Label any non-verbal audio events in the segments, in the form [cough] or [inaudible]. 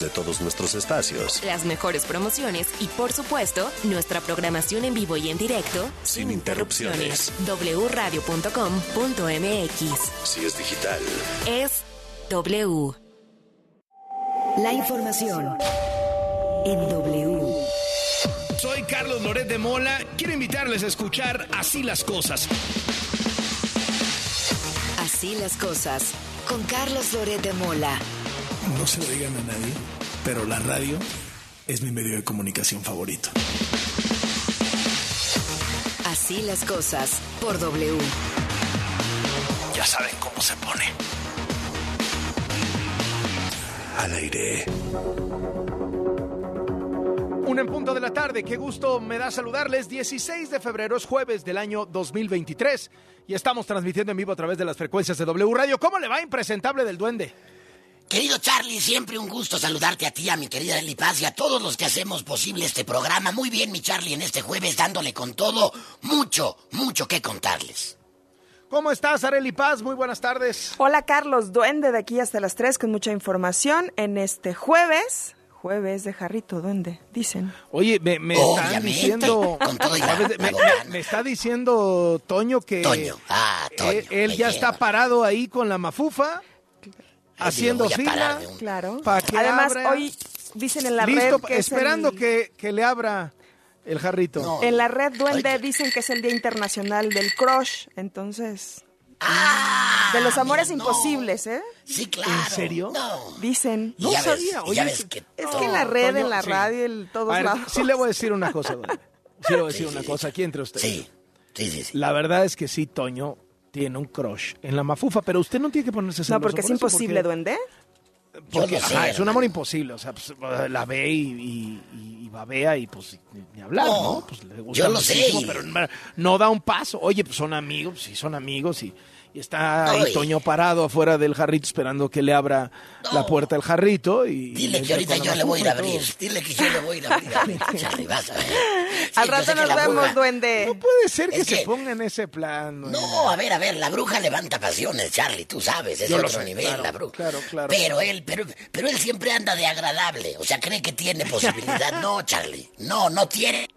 de todos nuestros espacios. Las mejores promociones y, por supuesto, nuestra programación en vivo y en directo Sin interrupciones. wradio.com.mx. Si es digital. Es W. La información en W. Soy Carlos Loret de Mola. Quiero invitarles a escuchar Así las cosas. Así las cosas. Con Carlos Loret de Mola. No se lo digan a nadie, pero la radio es mi medio de comunicación favorito. Así las cosas. Por W. Ya saben cómo se pone. Al aire. Un en punto de la tarde, qué gusto me da saludarles. 16 de febrero es jueves del año 2023 y estamos transmitiendo en vivo a través de las frecuencias de W Radio. ¿Cómo le va, impresentable del duende? Querido Charlie, siempre un gusto saludarte a ti, a mi querida Eli Paz y a todos los que hacemos posible este programa. Muy bien, mi Charlie, en este jueves dándole con todo, mucho, mucho que contarles. ¿Cómo estás, Areli Paz? Muy buenas tardes. Hola Carlos, duende de aquí hasta las 3 con mucha información en este jueves. Jueves de jarrito, duende, dicen. Oye, me, me están diciendo. con todo y me, la bocana. me- me está diciendo Toño que. Toño, ah, Toño, él, él ya lleva. está parado ahí con la mafufa, haciendo fila. un- Claro. Pa' que Además, abra. hoy dicen en la Listo, red que es esperando el- que, que le abra el jarrito. No. En la red duende dicen que es el Día Internacional del Crush, entonces... Ah, De los amores mira, no. imposibles, ¿eh? Sí, claro. ¿En serio? No. Dicen. No ya ves, sabía, ya oye, ves que- Es todo- que en la red, Toño, en la sí. radio, en todos ver, lados. sí le voy a decir una cosa, Duende. Sí le voy a [laughs] decir Sí, una sí, cosa aquí entre ustedes. Sí, sí, sí. sí. La verdad es que sí, Toño tiene un crush en la mafufa, pero usted no tiene que ponerse No, celoso porque es imposible, porque- duende. Porque, Yo lo sé, ajá, es un amor imposible. O sea, pues, la ve y, y, y- y babea y pues ni, hablar, ¿no? No, Pues le gusta yo lo sé, pero no- no da un paso. Oye, pues son amigos, sí son amigos y, y está ahí. Toño parado afuera del jarrito esperando que le abra la puerta al jarrito y... Dile que ahorita yo le voy a ir a abrir. Dile que yo le voy a ir a abrir. [laughs] ahorita, Charlie, vas a ver. Sí, Al rato nos vemos, bruja- duende. No puede ser que Es se ponga en ese plan. ¿no? No, a ver, a ver, la bruja levanta pasiones, Charlie, tú sabes, es Yo otro sé, nivel claro, la bruja. claro, claro. Pero él, pero, pero él siempre anda de agradable, o sea, cree que tiene [laughs] posibilidad. No, Charlie, no, no tiene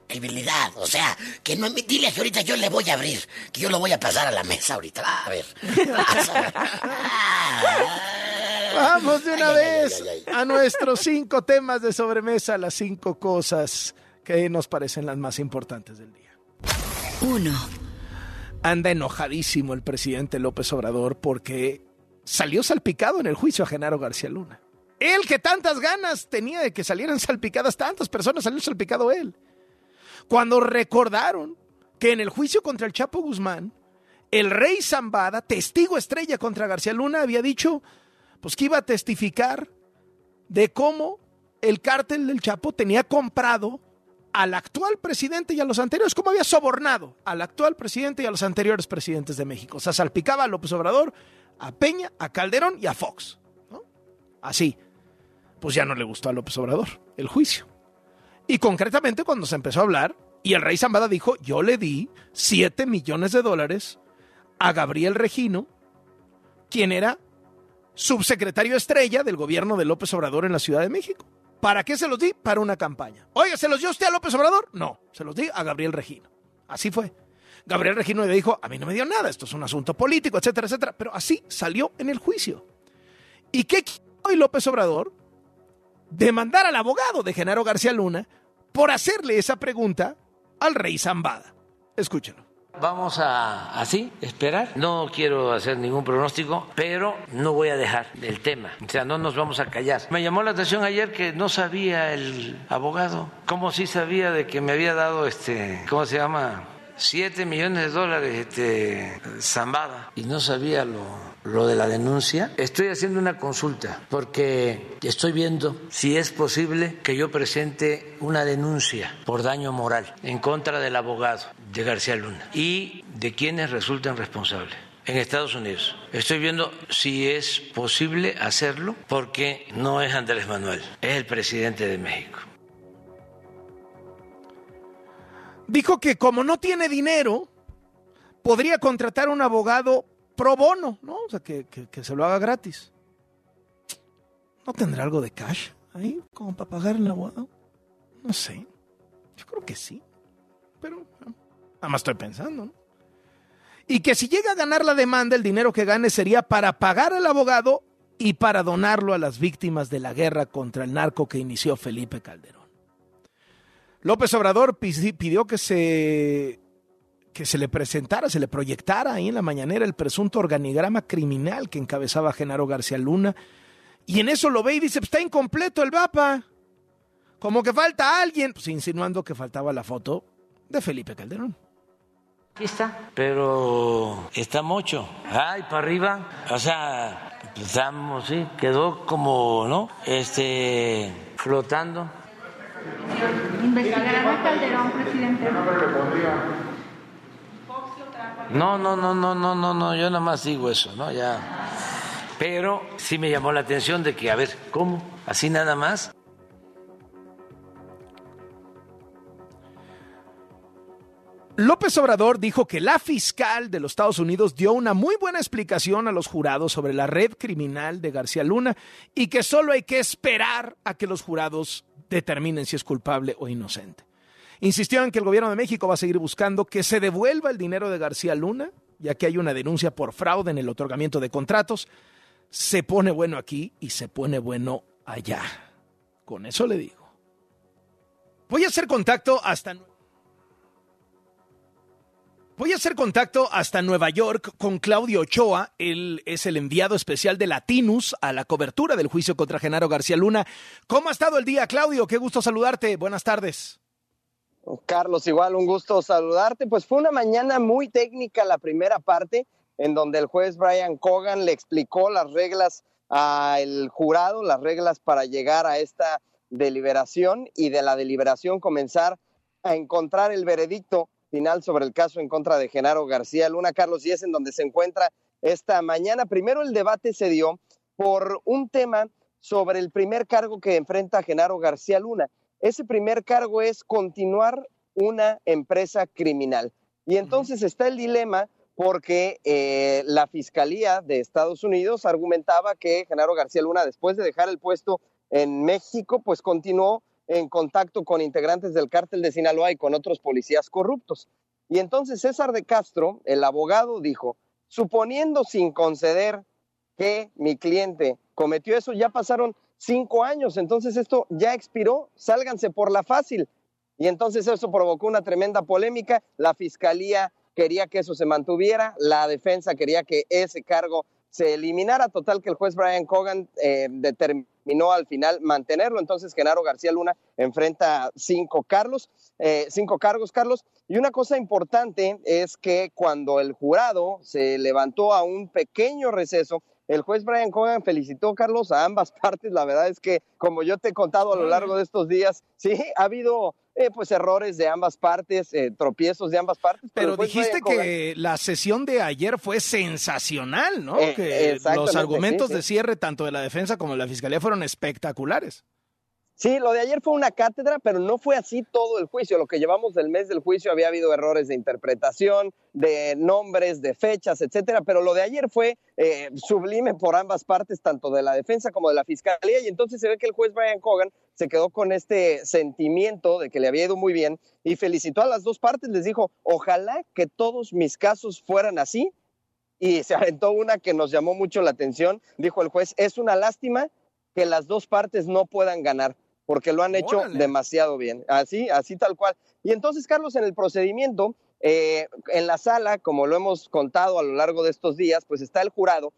O sea, que no, dile que ahorita yo le voy a abrir, que yo lo voy a pasar a la mesa ahorita. A ver. Vas a ver. Vamos de una Ay, ay, ay, vez ay, ay. a nuestros cinco temas de sobremesa, las cinco cosas que nos parecen las más importantes del día. 1. Anda enojadísimo el presidente López Obrador porque salió salpicado en el juicio a Genaro García Luna. Él que tantas ganas tenía de que salieran salpicadas tantas personas, salió salpicado él. Cuando recordaron que en el juicio contra el Chapo Guzmán, el rey Zambada, testigo estrella contra García Luna, había dicho pues que iba a testificar de cómo el cártel del Chapo tenía comprado al actual presidente y a los anteriores, cómo había sobornado al actual presidente y a los anteriores presidentes de México. O sea, salpicaba a López Obrador, a Peña, a Calderón y a Fox. Así. Pues ya no le gustó a López Obrador el juicio. Y concretamente cuando se empezó a hablar, y el rey Zambada dijo, yo le di 7 millones de dólares a Gabriel Regino, quien era subsecretario estrella del gobierno de López Obrador en la Ciudad de México. ¿Para qué se los di? Para una campaña. Oiga, ¿se los dio usted a López Obrador? No, se los di a Gabriel Regino. Así fue. Gabriel Regino le dijo, a mí no me dio nada, esto es un asunto político, etcétera, etcétera. Pero así salió en el juicio. ¿Y qué hoy López Obrador? Demandar al abogado de Genaro García Luna por hacerle esa pregunta al rey Zambada. Escúchenlo. Vamos a así esperar. No quiero hacer ningún pronóstico, pero no voy a dejar el tema. O sea, no nos vamos a callar. Me llamó la atención ayer que no sabía el abogado. ¿Cómo sí sabía de que me había dado este, ¿cómo se llama? Siete millones de dólares, este, Zambada. Y no sabía lo, lo de la denuncia. Estoy haciendo una consulta porque estoy viendo si es posible que yo presente una denuncia por daño moral en contra del abogado de García Luna y de quienes resulten responsables en Estados Unidos. Estoy viendo si es posible hacerlo porque no es Andrés Manuel, es el presidente de México. Dijo que como no tiene dinero, podría contratar un abogado pro bono, ¿no? O sea, que, que- se lo haga gratis. ¿No tendrá algo de cash ahí como para pagar el abogado. No sé. Yo creo que sí. Pero nada más estoy pensando, ¿no? Y que si llega a ganar la demanda, el dinero que gane sería para pagar al abogado y para donarlo a las víctimas de la guerra contra el narco que inició Felipe Calderón. López Obrador pidió que se que se le presentara, se le proyectara ahí en la mañanera el presunto organigrama criminal que encabezaba Genaro García Luna. Y en eso lo ve y dice, pues está incompleto el mapa. Como que falta alguien, pues insinuando que faltaba la foto de Felipe Calderón. Aquí está, pero está mucho. Ay, para arriba. O sea, estamos, sí, quedó como, ¿no? Este, flotando. Investigarán Calderón, presidente. No, no, no, no, no, no, no, yo nada más digo eso, ¿no? Ya. Pero sí me llamó la atención de que, a ver, ¿cómo? ¿Así nada más? López Obrador dijo que la fiscal de los Estados Unidos dio una muy buena explicación a los jurados sobre la red criminal de García Luna y que solo hay que esperar a que los jurados determinen si es culpable o inocente. Insistió en que el gobierno de México va a seguir buscando que se devuelva el dinero de García Luna, ya que hay una denuncia por fraude en el otorgamiento de contratos. Se pone bueno aquí y se pone bueno allá. Con eso le digo. Voy a hacer contacto hasta Voy a hacer contacto hasta Nueva York con Claudio Ochoa. Él es el enviado especial de Latinus a la cobertura del juicio contra Genaro García Luna. ¿Cómo ha estado el día, Claudio? Qué gusto saludarte. Buenas tardes. Carlos, igual un gusto saludarte. Pues fue una mañana muy técnica la primera parte, en donde el juez Brian Cogan le explicó las reglas al jurado, las reglas para llegar a esta deliberación y de la deliberación comenzar a encontrar el veredicto final sobre el caso en contra de Genaro García Luna. Carlos, y es en donde se encuentra esta mañana. Primero el debate se dio por un tema sobre el primer cargo que enfrenta Genaro García Luna. Ese primer cargo es continuar una empresa criminal. Y entonces está el dilema porque eh, la Fiscalía de Estados Unidos argumentaba que Genaro García Luna, después de dejar el puesto en México, pues continuó en contacto con integrantes del cártel de Sinaloa y con otros policías corruptos. Y entonces César de Castro, el abogado, dijo, suponiendo sin conceder que mi cliente cometió eso, ya pasaron cinco años, entonces esto ya expiró, sálganse por la fácil. Y entonces eso provocó una tremenda polémica, la fiscalía quería que eso se mantuviera, la defensa quería que ese cargo se eliminara, total que el juez Brian Cogan eh, determinó al final mantenerlo, entonces Genaro García Luna enfrenta cinco, Carlos, eh, cinco cargos, Carlos, y una cosa importante es que cuando el jurado se levantó a un pequeño receso, el juez Brian Cogan felicitó, Carlos, a ambas [laughs] partes. La verdad es que, como yo te he contado a lo largo de estos días, sí, ha habido eh, pues errores de ambas partes, eh, tropiezos de ambas partes. Pero, dijiste que la sesión de ayer fue sensacional, ¿no? Eh, que los argumentos de cierre tanto de la defensa como de la fiscalía fueron espectaculares. Sí, lo de ayer fue una cátedra, pero no fue así todo el juicio. Lo que llevamos del mes del juicio había habido errores de interpretación, de nombres, de fechas, etcétera. Pero lo de ayer fue eh, sublime por ambas partes, tanto de la defensa como de la fiscalía. Y entonces se ve que el juez Brian Cogan se quedó con este sentimiento de que le había ido muy bien y felicitó a las dos partes. Les dijo: Ojalá que todos mis casos fueran así. Y se aventó una que nos llamó mucho la atención. Dijo el juez: Es una lástima que las dos partes no puedan ganar porque lo han hecho demasiado bien. Así, así tal cual. Y entonces, Carlos, en el procedimiento, eh, en la sala, como lo hemos contado a lo largo de estos días, pues está el jurado,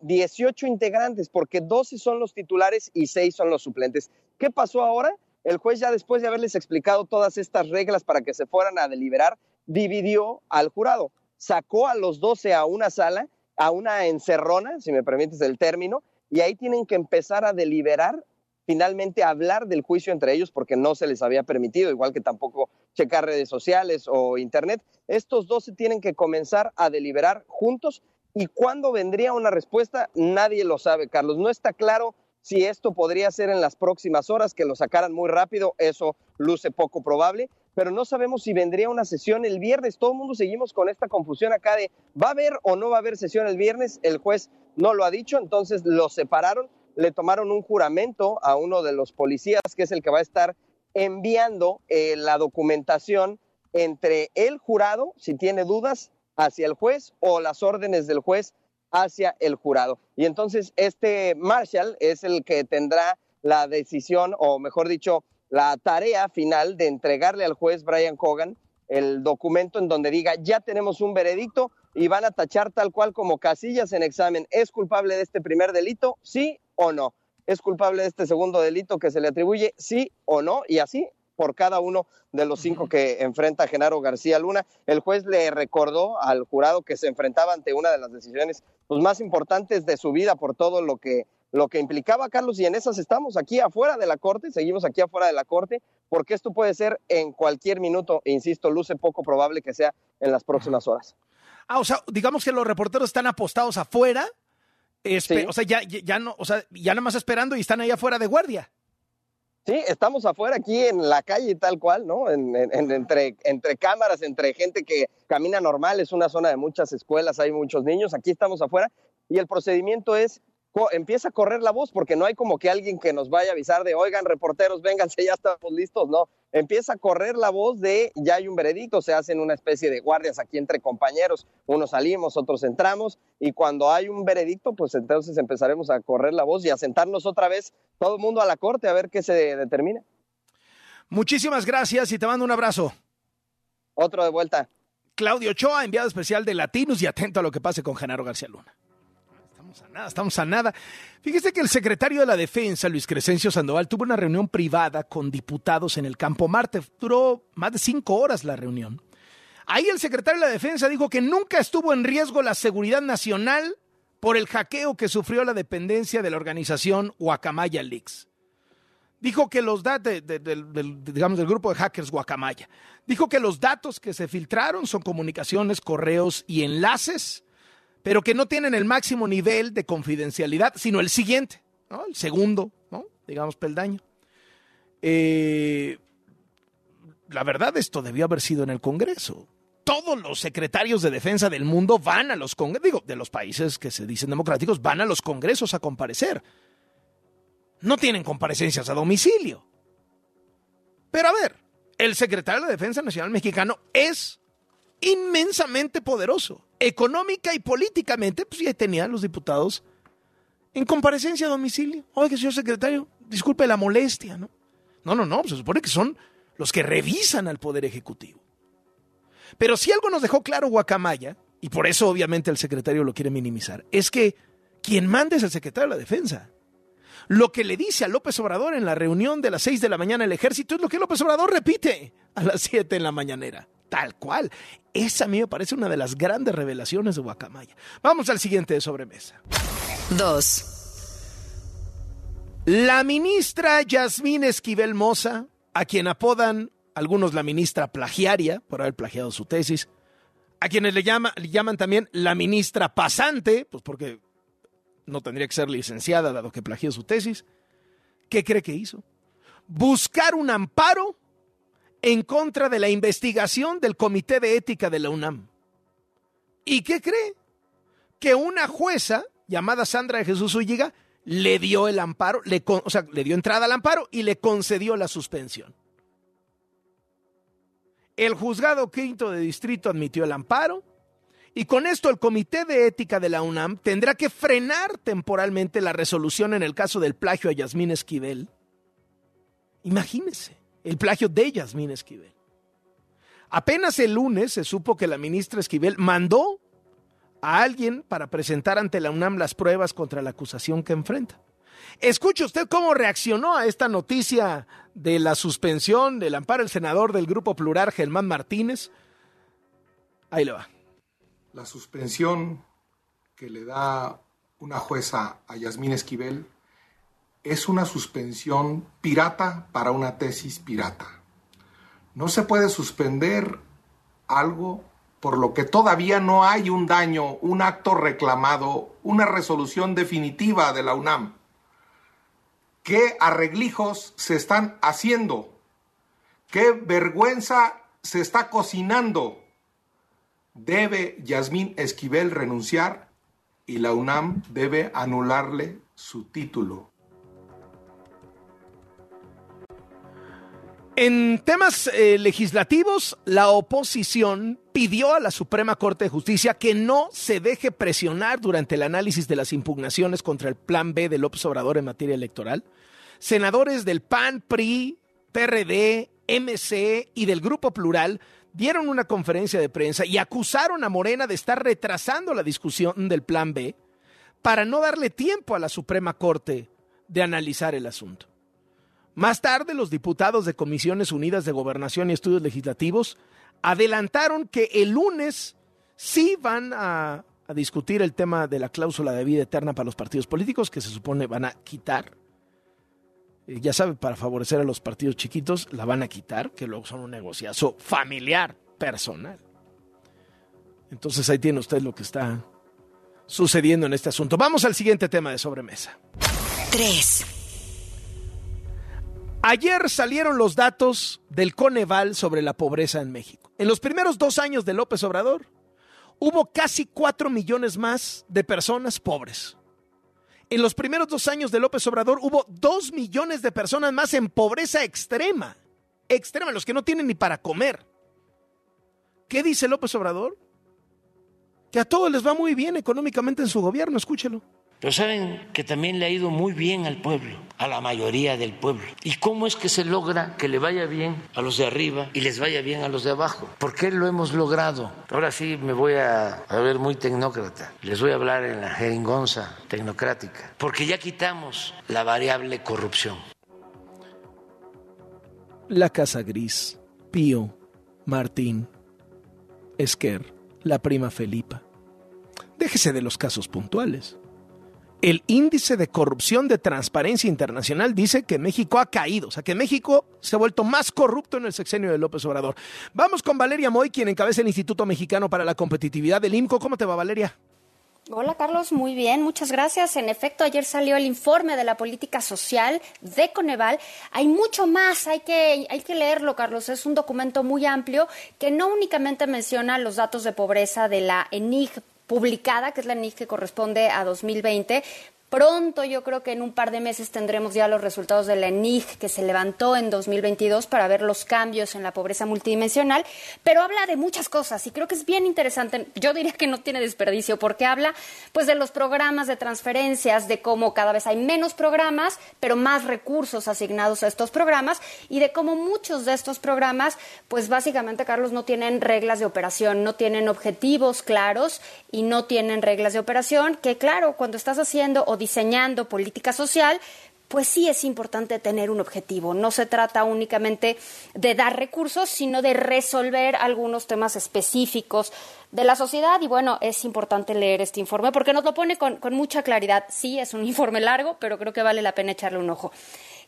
18 eh, integrantes, porque 12 son los titulares y 6 son los suplentes. ¿Qué pasó ahora? El juez ya después de haberles explicado todas estas reglas para que se fueran a deliberar, dividió al jurado, sacó a los 12 a una sala, a una encerrona, si me permites el término, y ahí tienen que empezar a deliberar finalmente hablar del juicio entre ellos porque no se les había permitido, igual que tampoco checar redes sociales o internet. Estos dos se tienen que comenzar a deliberar juntos y cuándo vendría una respuesta, nadie lo sabe, Carlos. No está claro si esto podría ser en las próximas horas, que lo sacaran muy rápido, eso luce poco probable, pero no sabemos si vendría una sesión el viernes. Todo el mundo seguimos con esta confusión acá de, ¿va a haber o no va a haber sesión el viernes? El juez no lo ha dicho, entonces lo separaron le tomaron un juramento a uno de los policías, que es el que va a estar enviando eh, la documentación entre el jurado, si tiene dudas, hacia el juez o las órdenes del juez hacia el jurado. Y entonces este Marshall es el que tendrá la decisión, o mejor dicho, la tarea final de entregarle al juez Brian Cogan el documento en donde diga, ya tenemos un veredicto y van a tachar tal cual como casillas en examen. ¿Es culpable de este primer delito? Sí o no. ¿Es culpable de este segundo delito que se le atribuye? Sí o no. Y así por cada uno de los cinco que enfrenta Genaro García Luna. El juez le recordó al jurado que se enfrentaba ante una de las decisiones pues, más importantes de su vida por todo lo que lo que implicaba Carlos y en esas estamos aquí afuera de la corte, seguimos aquí afuera de la corte, porque esto puede ser en cualquier minuto, e insisto, luce poco probable que sea en las próximas horas. Ah, o sea, digamos que los reporteros están apostados afuera, o sea, ya, ya no, o sea, ya nada más esperando y están ahí afuera de guardia. Sí, estamos afuera aquí en la calle tal cual, ¿no? entre, entre cámaras, entre gente que camina normal, es una zona de muchas escuelas, hay muchos niños, aquí estamos afuera y el procedimiento es empieza a correr la voz porque no hay como que alguien que nos vaya a avisar de, oigan, reporteros, vénganse, [laughs] ya estamos listos, no. Empieza a correr la voz de, ya hay un veredicto, se hacen una especie de guardias aquí entre compañeros, unos salimos, otros entramos, y cuando hay un veredicto, pues entonces empezaremos a correr la voz y a sentarnos otra vez todo el mundo a la corte a ver qué se determina. Muchísimas gracias y te mando un abrazo. Otro de vuelta. Claudio Ochoa, enviado especial de Latinos y atento a lo que pase con Genaro García Luna estamos a nada, estamos a nada. Fíjese que el secretario de la Defensa, Luis Crescencio Sandoval, tuvo una reunión privada con diputados en el Campo Marte. Duró más de cinco horas la reunión. Ahí el secretario de la Defensa dijo que nunca estuvo en riesgo la seguridad nacional por el hackeo que sufrió la dependencia de la organización Guacamaya Leaks. Dijo que los datos, digamos, del grupo de hackers Guacamaya, dijo que los datos que se filtraron son comunicaciones, correos y enlaces pero que no tienen el máximo nivel de confidencialidad, sino el siguiente, ¿no? el segundo, ¿no? digamos, peldaño. Eh, la verdad, esto debió haber sido en el Congreso. Todos los secretarios de defensa del mundo van a los congresos, digo, de los países que se dicen democráticos, van a los congresos a comparecer. No tienen comparecencias a domicilio. Pero a ver, el secretario de Defensa Nacional Mexicano es inmensamente poderoso económica y políticamente, pues ya tenían los diputados en comparecencia a domicilio. Oiga, señor secretario, disculpe la molestia, ¿no? No, no, no, pues se supone que son los que revisan al Poder Ejecutivo. Pero si algo nos dejó claro Guacamaya, y por eso obviamente el secretario lo quiere minimizar, es que quien manda es el secretario de la Defensa. Lo que le dice a López Obrador en la reunión de las seis de la mañana el ejército es lo que López Obrador repite a las siete en la mañanera. Tal cual. Esa a mí me parece una de las grandes revelaciones de Guacamaya. Vamos al siguiente de sobremesa. Dos. La ministra Yasmín Esquivel Moza, a quien apodan algunos la ministra plagiaria por haber plagiado su tesis, a quienes le, le llaman también la ministra pasante, pues porque no tendría que ser licenciada dado que plagió su tesis, ¿qué cree que hizo? Buscar un amparo en contra de la investigación del Comité de Ética de la UNAM. ¿Y qué cree? Que una jueza llamada Sandra de Jesús Ulliga le dio el amparo, le, o sea, le dio entrada al amparo y le concedió la suspensión. El juzgado quinto de distrito admitió el amparo y con esto el Comité de Ética de la UNAM tendrá que frenar temporalmente la resolución en el caso del plagio a Yasmín Esquivel. Imagínese el plagio de Yasmín Esquivel. Apenas el lunes se supo que la ministra Esquivel mandó a alguien para presentar ante la UNAM las pruebas contra la acusación que enfrenta. Escuche usted cómo reaccionó a esta noticia de la suspensión del amparo el senador del Grupo Plural, Germán Martínez. Ahí le va. La suspensión que le da una jueza a Yasmín Esquivel es una suspensión pirata para una tesis pirata. No se puede suspender algo por lo que todavía no hay un daño, un acto reclamado, una resolución definitiva de la UNAM. ¿Qué arreglijos se están haciendo? ¿Qué vergüenza se está cocinando? ¿Debe Yasmín Esquivel renunciar y la UNAM debe anularle su título. En temas eh, legislativos, la oposición pidió a la Suprema Corte de Justicia que no se deje presionar durante el análisis de las impugnaciones contra el Plan B de López Obrador en materia electoral. Senadores del PAN, PRI, PRD, MC y del Grupo Plural dieron una conferencia de prensa y acusaron a Morena de estar retrasando la discusión del Plan B para no darle tiempo a la Suprema Corte de analizar el asunto. Más tarde, los diputados de Comisiones Unidas de Gobernación y Estudios Legislativos adelantaron que el lunes sí van a, discutir el tema de la cláusula de vida eterna para los partidos políticos, que se supone van a quitar. Eh, ya sabe, para favorecer a los partidos chiquitos, la van a quitar, que luego son un negociazo familiar, personal. Entonces ahí tiene usted lo que está sucediendo en este asunto. Vamos al siguiente tema de sobremesa. 3. Ayer salieron los datos del Coneval sobre la pobreza en México. En los primeros dos años de López Obrador, hubo casi cuatro millones más de personas pobres. En los primeros dos años de López Obrador hubo dos millones de personas más en pobreza extrema. Extrema, los que no tienen ni para comer. ¿Qué dice López Obrador? Que a todos les va muy bien económicamente en su gobierno, escúchelo. Pero saben que también le ha ido muy bien al pueblo, a la mayoría del pueblo. ¿Y cómo es que se logra que le vaya bien a los de arriba y les vaya bien a los de abajo? ¿Por qué lo hemos logrado? Ahora sí me voy a, ver muy tecnócrata. Les voy a hablar en la jeringonza tecnocrática. Porque ya quitamos la variable corrupción. La Casa Gris, Pío, Martín, Esquer, la prima Felipa. Déjese de los casos puntuales. El índice de corrupción de Transparencia Internacional dice que México ha caído, o sea que México se ha vuelto más corrupto en el sexenio de López Obrador. Vamos con Valeria Moy, quien encabeza el Instituto Mexicano para la Competitividad del IMCO. ¿Cómo te va, Valeria? Hola Carlos, muy bien, muchas gracias. En efecto, ayer salió el informe de la política social de Coneval. Hay mucho más, hay que, hay que leerlo, Carlos. Es un documento muy amplio que no únicamente menciona los datos de pobreza de la ENIG publicada, que es la NIC que corresponde a 2020, Pronto, yo creo que en un par de meses tendremos ya los resultados de la ENIG que se levantó en 2022 para ver los cambios en la pobreza multidimensional, pero habla de muchas cosas y creo que es bien interesante. Yo diría que no tiene desperdicio porque habla pues de los programas de transferencias, de cómo cada vez hay menos programas, pero más recursos asignados a estos programas y de cómo muchos de estos programas pues básicamente Carlos no tienen reglas de operación, no tienen objetivos claros y no tienen reglas de operación que claro, cuando estás haciendo diseñando política social, pues sí es importante tener un objetivo. No se trata únicamente de dar recursos, sino de resolver algunos temas específicos de la sociedad. Y bueno, es importante leer este informe porque nos lo pone con, con mucha claridad. Sí, es un [laughs] informe largo, pero creo que vale la pena echarle un ojo.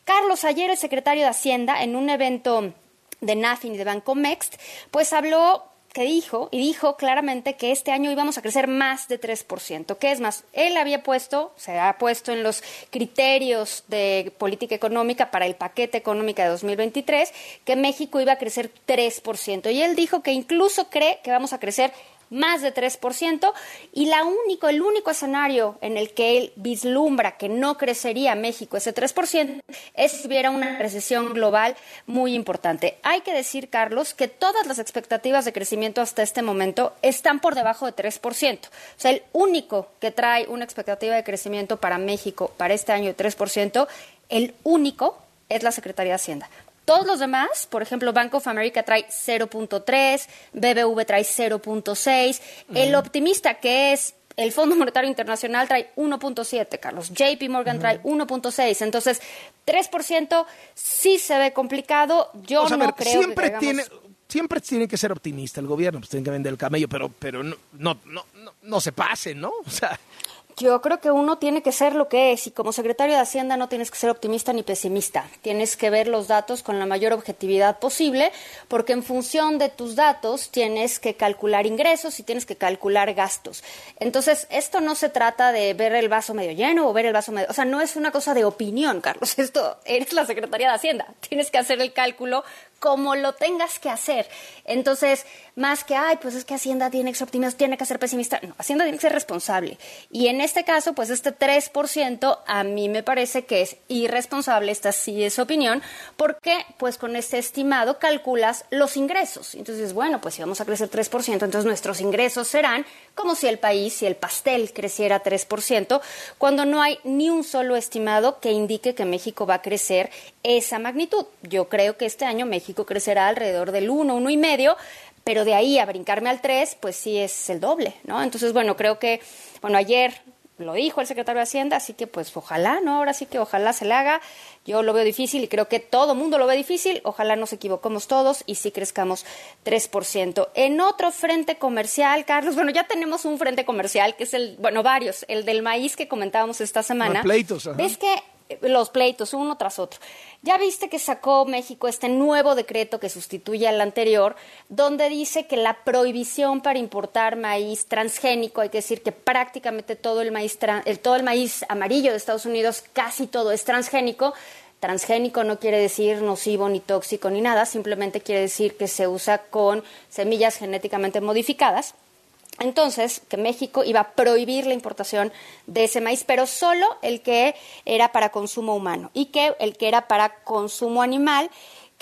Carlos, ayer el secretario de Hacienda, en un evento de NAFIN y de Banco Mext, pues habló que dijo, y dijo claramente que este año íbamos a crecer más de 3%. ¿Qué es más? Él había puesto, se ha puesto en los criterios de política económica para el paquete económico de 2023, que México iba a crecer 3%. Y él dijo que incluso cree que vamos a crecer más de 3%, y la único, el único escenario en el que él vislumbra que no crecería México ese 3% es si hubiera una recesión global muy importante. Hay que decir, Carlos, que todas las expectativas de crecimiento hasta este momento están por debajo de 3%. O sea, el único que trae una expectativa de crecimiento para México para este año de 3%, el único es la Secretaría de Hacienda. Todos los demás, por ejemplo, Bank of America trae 0.3, BBV trae 0.6, el optimista que es el Fondo Monetario Internacional trae 1.7, Carlos. JP Morgan trae 1.6. Entonces, 3% sí se ve complicado. Yo no creo siempre que tiene siempre tiene que ser optimista el gobierno, pues tiene que vender el camello, pero pero no no no no, no se pase, ¿no? O sea, yo creo que uno tiene que ser lo que es y como secretario de Hacienda no tienes que ser optimista ni pesimista. Tienes que ver los datos con la mayor objetividad posible porque en función de tus datos tienes que calcular ingresos y tienes que calcular gastos. Entonces, esto no se trata de ver el vaso medio lleno o ver el vaso medio... O sea, no es una cosa de opinión, Carlos. [laughs] Esto eres la Secretaría de Hacienda. Tienes que hacer el cálculo como lo tengas que hacer. Entonces, más que, ay, pues es que Hacienda tiene que ser optimista, tiene que ser pesimista. No, Hacienda tiene que ser responsable. Y en este caso, pues este 3% a mí me parece que es irresponsable, esta sí es opinión, porque pues con este estimado calculas los ingresos. Entonces, bueno, pues si vamos a crecer 3%, entonces nuestros ingresos serán como si el país, si el pastel creciera 3%, cuando no hay ni un solo estimado que indique que México va a crecer esa magnitud. Yo creo que este año México crecerá alrededor del 1, 1,5%, pero de ahí a brincarme al 3, pues sí es el doble, ¿no? Entonces, bueno, creo que, bueno, ayer lo dijo el secretario de Hacienda, así que pues ojalá, ¿no? Ahora sí que ojalá se le haga. Yo lo veo difícil y creo que todo mundo lo ve difícil. Ojalá nos equivocamos todos y sí crezcamos 3%. En otro frente comercial, Carlos, bueno, ya tenemos un frente comercial que es el, bueno, varios, el del maíz que comentábamos esta semana. Pleitos. ¿Ves que los pleitos uno tras otro. Ya viste que sacó México este nuevo decreto que sustituye al anterior, donde dice que la prohibición para importar maíz transgénico, hay que decir que prácticamente todo el maíz, el, todo el maíz amarillo de Estados Unidos, casi todo es transgénico. Transgénico no quiere decir nocivo ni tóxico ni nada, simplemente quiere decir que se usa con semillas genéticamente modificadas entonces que México iba a prohibir la importación de ese maíz, pero solo el que era para consumo humano y que el que era para consumo animal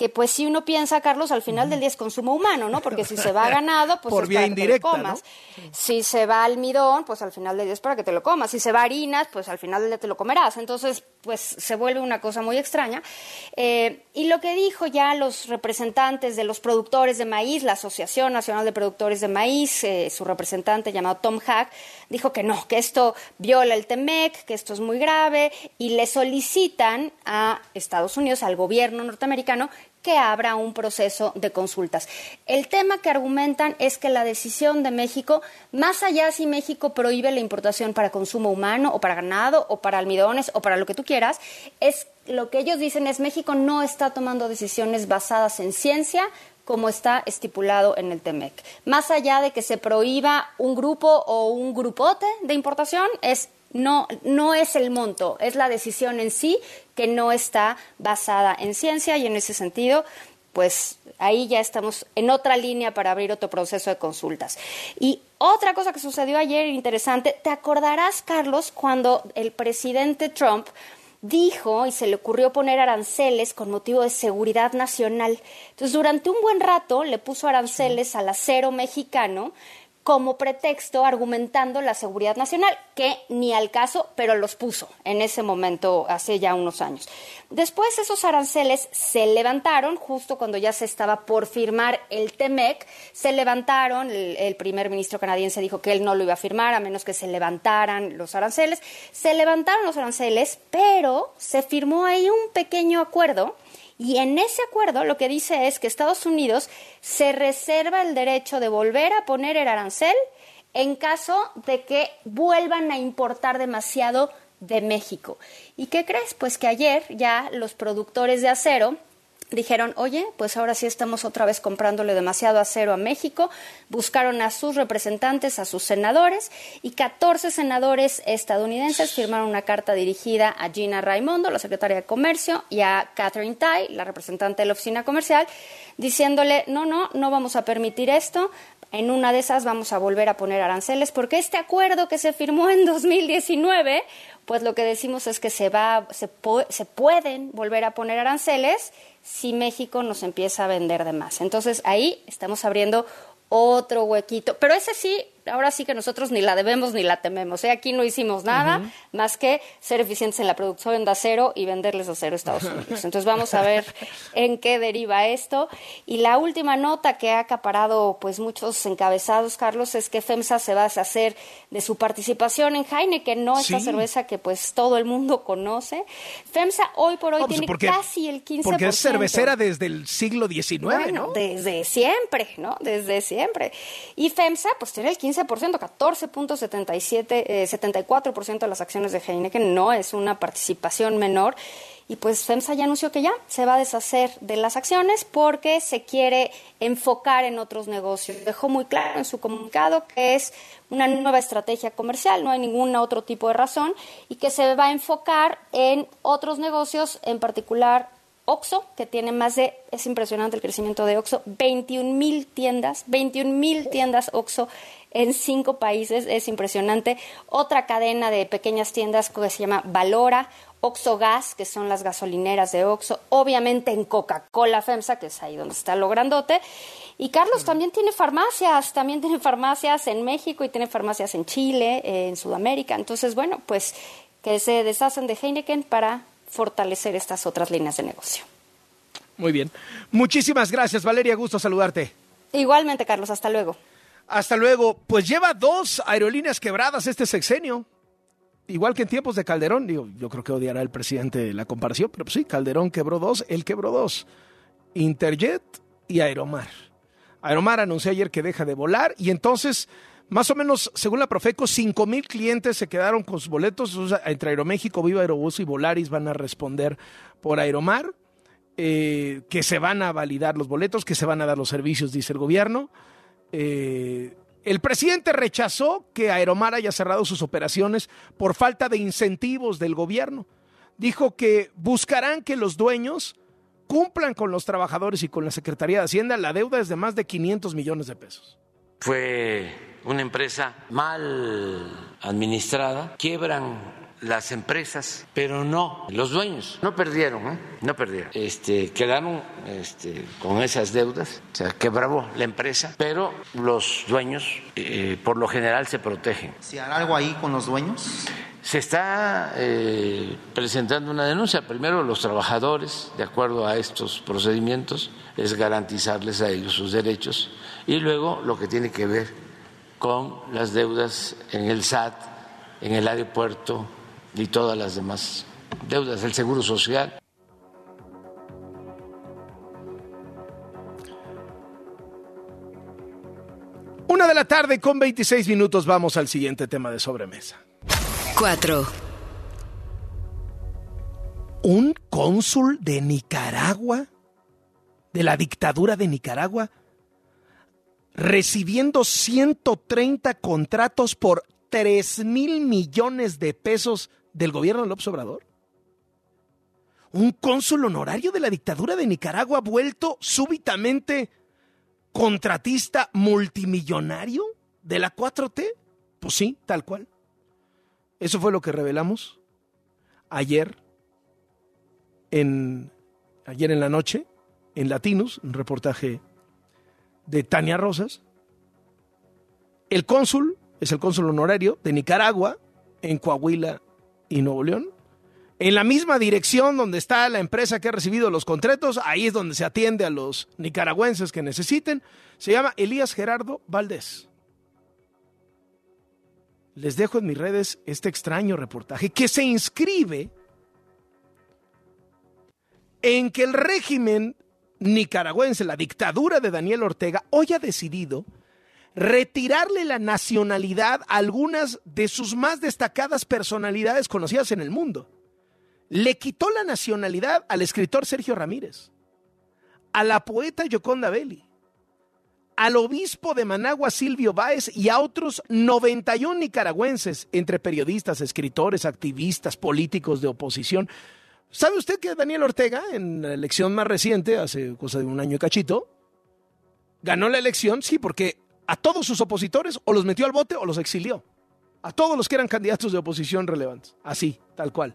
que pues si uno piensa, Carlos, al final del día es consumo humano, ¿no? Porque si se va a [laughs] ganado, pues Por es vía para indirecta, que te lo comas. Si se va almidón, pues al final del día es para que te lo comas. Si se va harinas, pues al final del día te lo comerás. Entonces, pues se vuelve una cosa muy extraña. Eh, y lo que dijo ya los representantes de los productores de maíz, la Asociación Nacional de Productores de Maíz, eh, su representante llamado Tom Hack, dijo que no, que esto viola el TEMEC, que esto es muy grave, y le solicitan a Estados Unidos, al gobierno norteamericano, que abra un proceso de consultas. El tema que argumentan es que la decisión de México, más allá si México prohíbe la importación para consumo humano o para ganado o para almidones o para lo que tú quieras, es lo que ellos dicen es México no está tomando decisiones basadas en ciencia como está estipulado en el TEMEC. Más allá de que se prohíba un grupo o un grupote de importación, es no, no es el monto, es la decisión en sí que no está basada en ciencia y en ese sentido, pues ahí ya estamos en otra línea para abrir otro proceso de consultas. Y otra cosa que sucedió ayer interesante, te acordarás, Carlos, cuando el presidente Trump dijo y se le ocurrió poner aranceles con motivo de seguridad nacional. Entonces, durante un buen rato le puso aranceles al acero mexicano como pretexto argumentando la seguridad nacional, que ni al caso, pero los puso en ese momento, hace ya unos años. Después esos aranceles se levantaron, justo cuando ya se estaba por firmar el TEMEC, se levantaron, el, el primer ministro canadiense dijo que él no lo iba a firmar a menos que se levantaran los aranceles, se levantaron los aranceles, pero se firmó ahí un pequeño acuerdo y en ese acuerdo lo que dice es que Estados Unidos se reserva el derecho de volver a poner el arancel en caso de que vuelvan a importar demasiado de México. ¿Y qué crees? Pues que ayer ya los productores de acero dijeron, oye, pues ahora sí estamos otra vez comprándole demasiado acero a México, buscaron a sus representantes, a sus senadores, y 14 senadores estadounidenses firmaron una carta dirigida a Gina Raimondo, la secretaria de Comercio, y a Catherine Tai, la representante de la oficina comercial, diciéndole, no, no, no vamos a permitir esto, en una de esas vamos a volver a poner aranceles, porque este acuerdo que se firmó en 2019, pues lo que decimos es que se va, se, se pueden volver a poner aranceles si México nos empieza a vender de más. Entonces ahí estamos abriendo otro huequito. Pero ese sí, ahora sí que nosotros ni la debemos ni la tememos. ¿eh? Aquí no hicimos nada más que ser eficientes en la producción de acero y venderles acero a Estados [laughs] Unidos. Entonces vamos a ver en qué deriva esto. Y la última nota que ha acaparado pues muchos encabezados, Carlos, es que FEMSA se va a deshacer de su participación en Heineken, no esta Sí. cerveza que pues todo el mundo conoce. FEMSA hoy por hoy No, pues, tiene porque- casi el 15%. Porque es cervecera desde el siglo XIX, Bueno, ¿no? desde siempre, ¿no? Desde siempre. Y FEMSA, pues tiene el 15%, 14.77, eh, 74% de las acciones de Heineken, no es una participación menor. Y pues FEMSA ya anunció que ya se va a deshacer de las acciones porque se quiere enfocar en otros negocios. Dejó muy claro en su comunicado que es una nueva estrategia comercial, no hay ningún otro tipo de razón, y que se va a enfocar en otros negocios, en particular Oxo, que tiene más de, es impresionante el crecimiento de Oxo, 21 mil tiendas, 21 mil tiendas Oxo en cinco países, es impresionante. Otra cadena de pequeñas tiendas que se llama Valora, Oxo Gas, que son las gasolineras de Oxo, obviamente en Coca-Cola FEMSA, que es ahí donde está lo grandote. Y Carlos también tiene farmacias, también tiene farmacias en México y tiene farmacias en Chile, en Sudamérica. Entonces, bueno, pues que se deshacen de Heineken para fortalecer estas otras líneas de negocio. Muy bien. Muchísimas gracias, Valeria. Gusto saludarte. Igualmente, Carlos. Hasta luego. Hasta luego. Pues lleva dos aerolíneas quebradas este sexenio. Igual que en tiempos de Calderón, digo, yo creo que odiará el presidente la comparación, pero pues sí, Calderón quebró dos, él quebró dos. Interjet y Aeromar. Aeromar anunció ayer que deja de volar y entonces, más o menos, según la Profeco, 5 mil clientes se quedaron con sus boletos. entre Aeroméxico, Viva Aerobús y Volaris van a responder por Aeromar, eh, que se van a validar los boletos, que se van a dar los servicios, dice el gobierno. Eh, el presidente rechazó que Aeromar haya cerrado sus operaciones por falta de incentivos del gobierno. Dijo que buscarán que los dueños cumplan con los trabajadores y con la Secretaría de Hacienda. La deuda es de más de 500 millones de pesos. Fue una empresa mal administrada, quiebran las empresas, pero no los dueños. No perdieron, ¿eh? no perdieron. Este, quedaron este, con esas deudas, o sea, quebró la empresa, pero los dueños eh, por lo general se protegen. ¿Se hará algo ahí con los dueños? Se está eh, presentando una denuncia. Primero, los trabajadores, de acuerdo a estos procedimientos, es garantizarles a ellos sus derechos. Y luego, lo que tiene que ver con las deudas en el SAT, en el aeropuerto, y todas las demás deudas del Seguro Social. Una de la tarde con 26 minutos vamos al siguiente tema de sobremesa. 4. Un cónsul de Nicaragua, de la dictadura de Nicaragua, recibiendo 130 contratos por 3 mil millones de pesos del gobierno de López Obrador? ¿Un cónsul honorario de la dictadura de Nicaragua vuelto súbitamente contratista multimillonario de la 4T? Pues sí, tal cual. Eso fue lo que revelamos ayer en ayer en la noche en Latinus, un reportaje de Tania Rosas. El cónsul es el cónsul honorario de Nicaragua en Coahuila y Nuevo León. En la misma dirección donde está la empresa que ha recibido los contratos, ahí es donde se atiende a los nicaragüenses que necesiten. Se llama Elías Gerardo Valdés. Les dejo en mis redes este extraño reportaje que se inscribe en que el régimen nicaragüense, la dictadura de Daniel Ortega, hoy ha decidido retirarle la nacionalidad a algunas de sus más destacadas personalidades conocidas en el mundo. Le quitó la nacionalidad al escritor Sergio Ramírez, a la poeta Yoconda Belli, al obispo de Managua Silvio Báez y a otros 91 nicaragüenses, entre periodistas, escritores, activistas, políticos de oposición. ¿Sabe usted que Daniel Ortega, en la elección más reciente, hace cosa de un año cachito, ganó la elección? Sí, porque a todos sus opositores o los metió al bote o los exilió. A todos los que eran candidatos de oposición relevantes. Así, tal cual.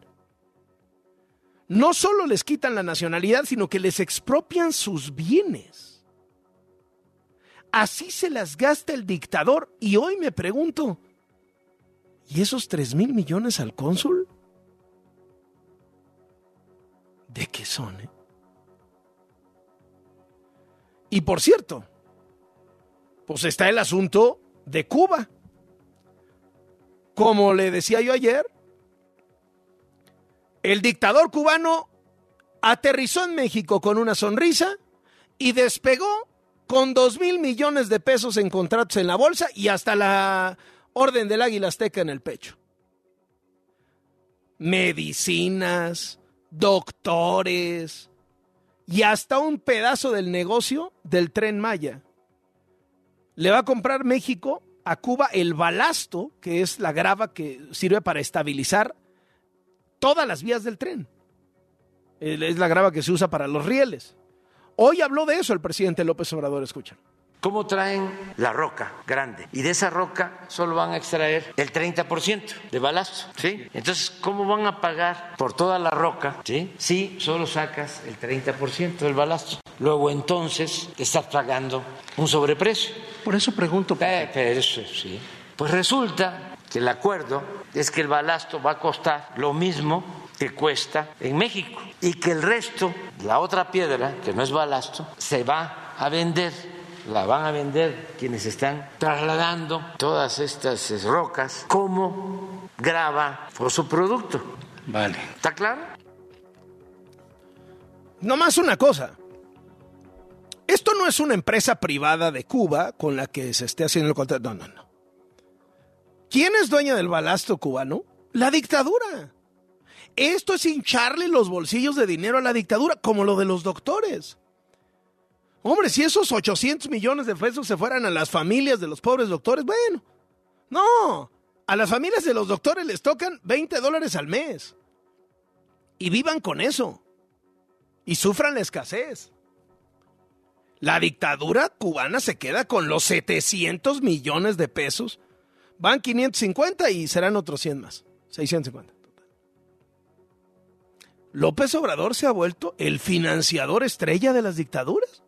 No solo les quitan la nacionalidad, sino que les expropian sus bienes. Así se las gasta el dictador. Y hoy me pregunto, ¿y esos tres mil millones al cónsul? ¿De qué son? Eh? Y por cierto, pues está el asunto de Cuba. Como le decía yo ayer, el dictador cubano aterrizó en México con una sonrisa y despegó con dos mil millones de pesos en contratos en la bolsa y hasta la orden del águila azteca en el pecho. Medicinas, doctores y hasta un pedazo del negocio del tren Maya le va a comprar México a Cuba el balasto, que es la grava que sirve para estabilizar todas las vías del tren. Eh, Es la grava que se usa para los rieles. Hoy habló de eso el presidente López Obrador, escuchan. ¿Cómo traen la roca grande? Y de esa roca solo van a extraer el 30% de balasto, ¿sí? Entonces, ¿cómo van a pagar por toda la roca, ¿sí? Si solo sacas el 30% del balasto. Luego entonces estás pagando un sobreprecio. Por eso pregunto. Eh, pero eso sí. Pues resulta que el acuerdo es que el balasto va a costar lo mismo que cuesta en México y que el resto, la otra piedra, que no es balasto, se va a vender la van a vender quienes están trasladando todas estas eh, rocas como grava o su producto. Vale. ¿Está claro? No más una cosa. Esto no es una empresa privada de Cuba con la que se esté haciendo el contrato. No, no, no. ¿Quién es dueña del balasto cubano? La dictadura. Esto es hincharle los bolsillos de dinero a la dictadura, como lo de los doctores. Hombre, si esos 800 millones de pesos se fueran a las familias de los pobres doctores, bueno. No, a las familias de los doctores les tocan 20 dólares al mes. Y vivan con eso. Y sufran la escasez. La dictadura cubana se queda con los 700 millones de pesos. Van 550 y serán otros 100 más. 650. López Obrador se ha vuelto el financiador estrella de las dictaduras.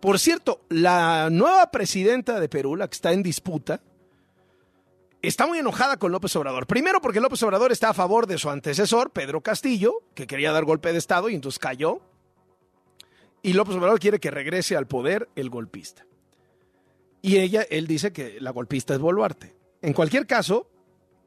Por cierto, la nueva presidenta de Perú, la que está en disputa, está muy enojada con López Obrador. Primero porque López Obrador está a favor de su antecesor, Pedro Castillo, que quería dar golpe de Estado y entonces cayó. Y López Obrador quiere que regrese al poder el golpista. Y ella, él dice que la golpista es Boluarte. En cualquier caso,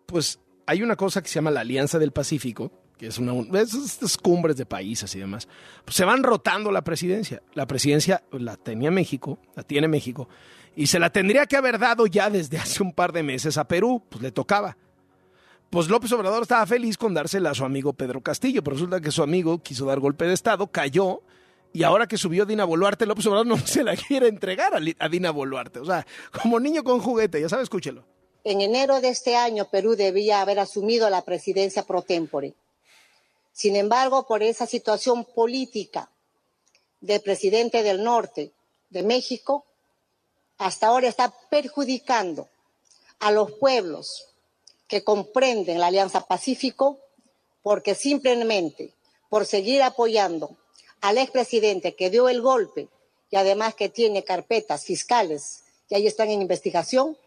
pues hay una cosa que se llama la Alianza del Pacífico, que es una es estas cumbres de países y demás. Pues se van rotando la presidencia. La presidencia la tenía México, la tiene México, y se la tendría que haber dado ya desde hace un par de meses a Perú, pues le tocaba. Pues López Obrador estaba feliz con dársela a su amigo Pedro Castillo, pero resulta que su amigo quiso dar golpe de Estado, cayó, y ahora que subió Dina Boluarte, López Obrador no se la quiere entregar a, a Dina Boluarte. O sea, como niño con juguete, ya sabe, escúchelo. En enero de este año, Perú debía haber asumido la presidencia pro tempore. Sin embargo, por esa situación política del presidente del norte de México, hasta ahora está perjudicando a los pueblos que comprenden la Alianza Pacífico, porque simplemente por seguir apoyando al expresidente que dio el golpe y además que tiene carpetas fiscales y ahí están en investigación,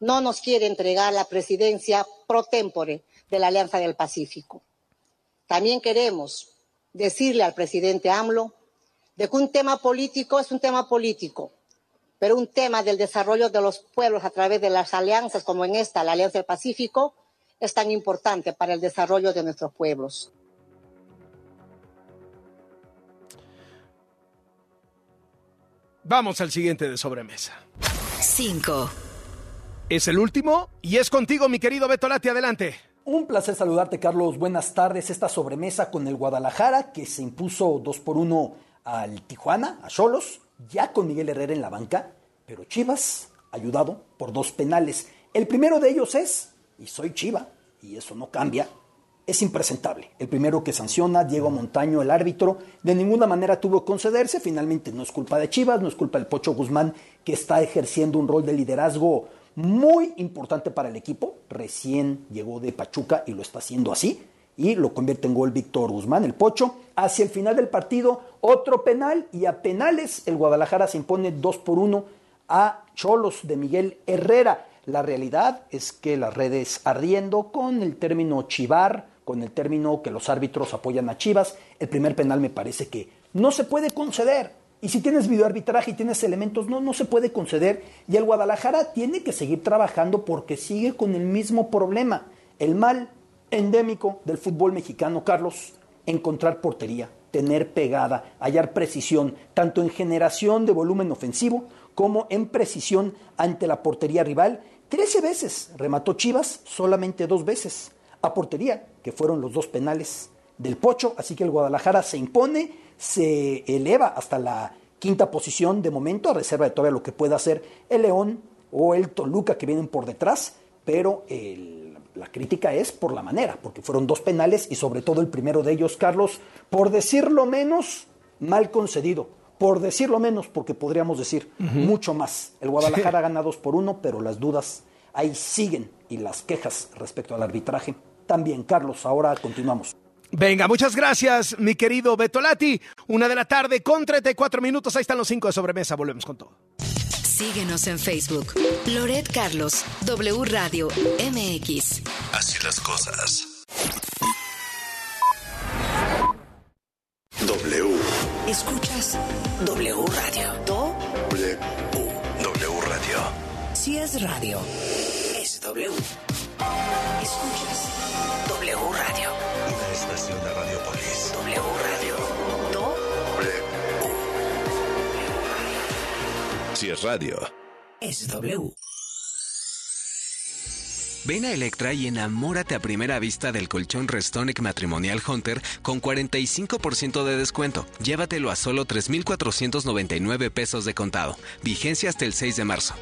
no nos quiere entregar la presidencia pro tempore de la Alianza del Pacífico. También queremos decirle al presidente AMLO de que un tema político es un tema político, pero un tema del desarrollo de los pueblos a través de las alianzas, como en esta, la Alianza del Pacífico, es tan importante para el desarrollo de nuestros pueblos. Vamos al siguiente de sobremesa. 5. Es el último y es contigo, mi querido Beto Lati. Adelante. Un placer saludarte, Carlos. Buenas tardes. Esta sobremesa con el Guadalajara, que se impuso 2 por 1 al Tijuana, a Cholos, ya con Miguel Herrera en la banca, pero Chivas, ayudado por dos penales. El primero de ellos es, y soy Chiva, y eso no cambia, es impresentable. El primero que sanciona, Diego Montaño, el árbitro, de ninguna manera tuvo que concederse. Finalmente no es culpa de Chivas, no es culpa del Pocho Guzmán, que está ejerciendo un rol de liderazgo muy importante para el equipo. Recién llegó de Pachuca y lo está haciendo así. Y lo convierte en gol Víctor Guzmán, el Pocho. Hacia el final del partido, otro penal. Y a penales, el Guadalajara se impone 2 por 1 a Cholos de Miguel Herrera. La realidad es que las redes ardiendo con el término chivar, con el término que los árbitros apoyan a Chivas. El primer penal me parece que no se puede conceder. Y si tienes videoarbitraje y tienes elementos, no, no se puede conceder. Y el Guadalajara tiene que seguir trabajando porque sigue con el mismo problema. El mal endémico del fútbol mexicano, Carlos, encontrar portería, tener pegada, hallar precisión, tanto en generación de volumen ofensivo como en precisión ante la portería rival. Trece veces remató Chivas, solamente dos veces a portería, que fueron los dos penales del Pocho, así que el Guadalajara se impone, se eleva hasta la quinta posición de momento, a reserva de todavía lo que pueda hacer el León o el Toluca que vienen por detrás, pero el La crítica es por la manera, porque fueron dos penales y sobre todo el primero de ellos, Carlos, por decirlo menos, mal concedido. Por decirlo menos, porque podríamos decir mucho más. El Guadalajara gana dos por uno, pero las dudas ahí siguen y las quejas respecto al arbitraje también. Carlos, ahora continuamos. Venga, muchas gracias, mi querido Betolati. Una de la tarde con 34 minutos. Ahí están los cinco de sobremesa. Volvemos con todo. Síguenos en Facebook. Loret Carlos, W Radio, MX. Así las cosas. W. Escuchas W Radio. Do. W. W Radio. Si es radio, es W. Escuchas W Radio. W Radio. Do. Si es radio. Es W. Ven a Electra y enamórate a primera vista del colchón Restonic Matrimonial Hunter con 45% de descuento. Llévatelo a solo 3,499 pesos de contado. Vigencia hasta el 6 de marzo.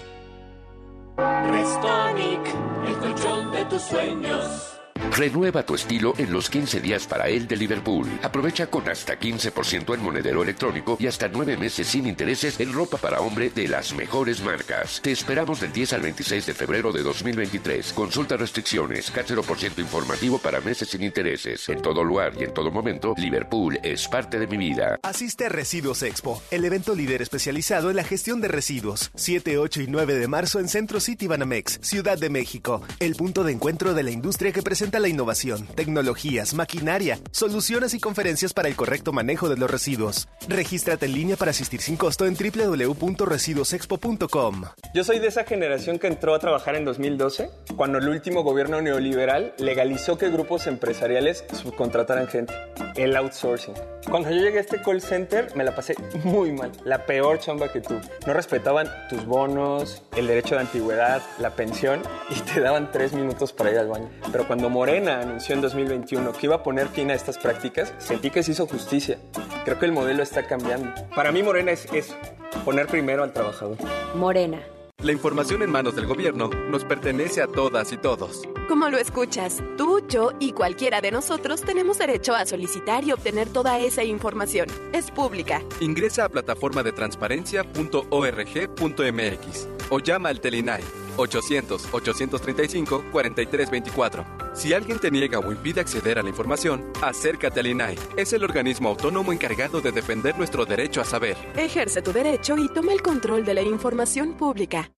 Restonic, el colchón de tus sueños. Renueva tu estilo en los 15 días para él de Liverpool. Aprovecha con hasta 15% en monedero electrónico y hasta 9 meses sin intereses en ropa para hombre de las mejores marcas. Te esperamos del 10 al 26 de febrero de 2023. Consulta restricciones, ciento informativo para meses sin intereses. En todo lugar y en todo momento, Liverpool es parte de mi vida. Asiste a Residuos Expo, el evento líder especializado en la gestión de residuos. 7, 8 y 9 de marzo en Centro City Banamex, Ciudad de México. El punto de encuentro de la industria que presenta la innovación, tecnologías, maquinaria, soluciones y conferencias para el correcto manejo de los residuos. Regístrate en línea para asistir sin costo en www.residuosexpo.com. Yo soy de esa generación que entró a trabajar en 2012, cuando el último gobierno neoliberal legalizó que grupos empresariales subcontrataran gente. El outsourcing. Cuando yo llegué a este call center me la pasé muy mal, la peor chamba que tuve. No respetaban tus bonos, el derecho de antigüedad, la pensión y te daban tres minutos para ir al baño. Pero cuando Morena anunció en 2021 que iba a poner fin a estas prácticas, sentí que se hizo justicia. Creo que el modelo está cambiando. Para mí Morena es eso, poner primero al trabajador. Morena. La información en manos del gobierno nos pertenece a todas y todos. Como lo escuchas, tú, yo y cualquiera de nosotros tenemos derecho a solicitar y obtener toda esa información. Es pública. Ingresa a plataforma de transparencia.org.mx o llama al Telinai 800-835-4324. Si alguien te niega o impide acceder a la información, acércate al INAI. Es el organismo autónomo encargado de defender nuestro derecho a saber. Ejerce tu derecho y toma el control de la información pública.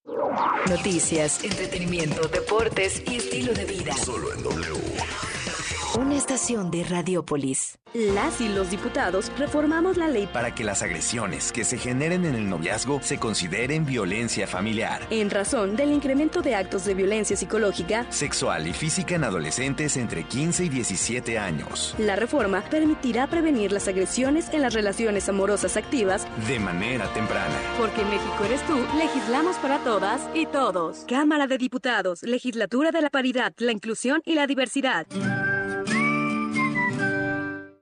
Noticias, entretenimiento, deportes y estilo de vida. Solo en W. Una estación de Radiopolis. Las y los diputados reformamos la ley para que las agresiones que se generen en el noviazgo se consideren violencia familiar. En razón del incremento de actos de violencia psicológica, sexual y física en adolescentes entre 15 y 17 años. La reforma permitirá prevenir las agresiones en las relaciones amorosas activas de manera temprana. Porque México eres tú, legislamos para todas y todos. Cámara de Diputados, Legislatura de la Paridad, la Inclusión y la Diversidad.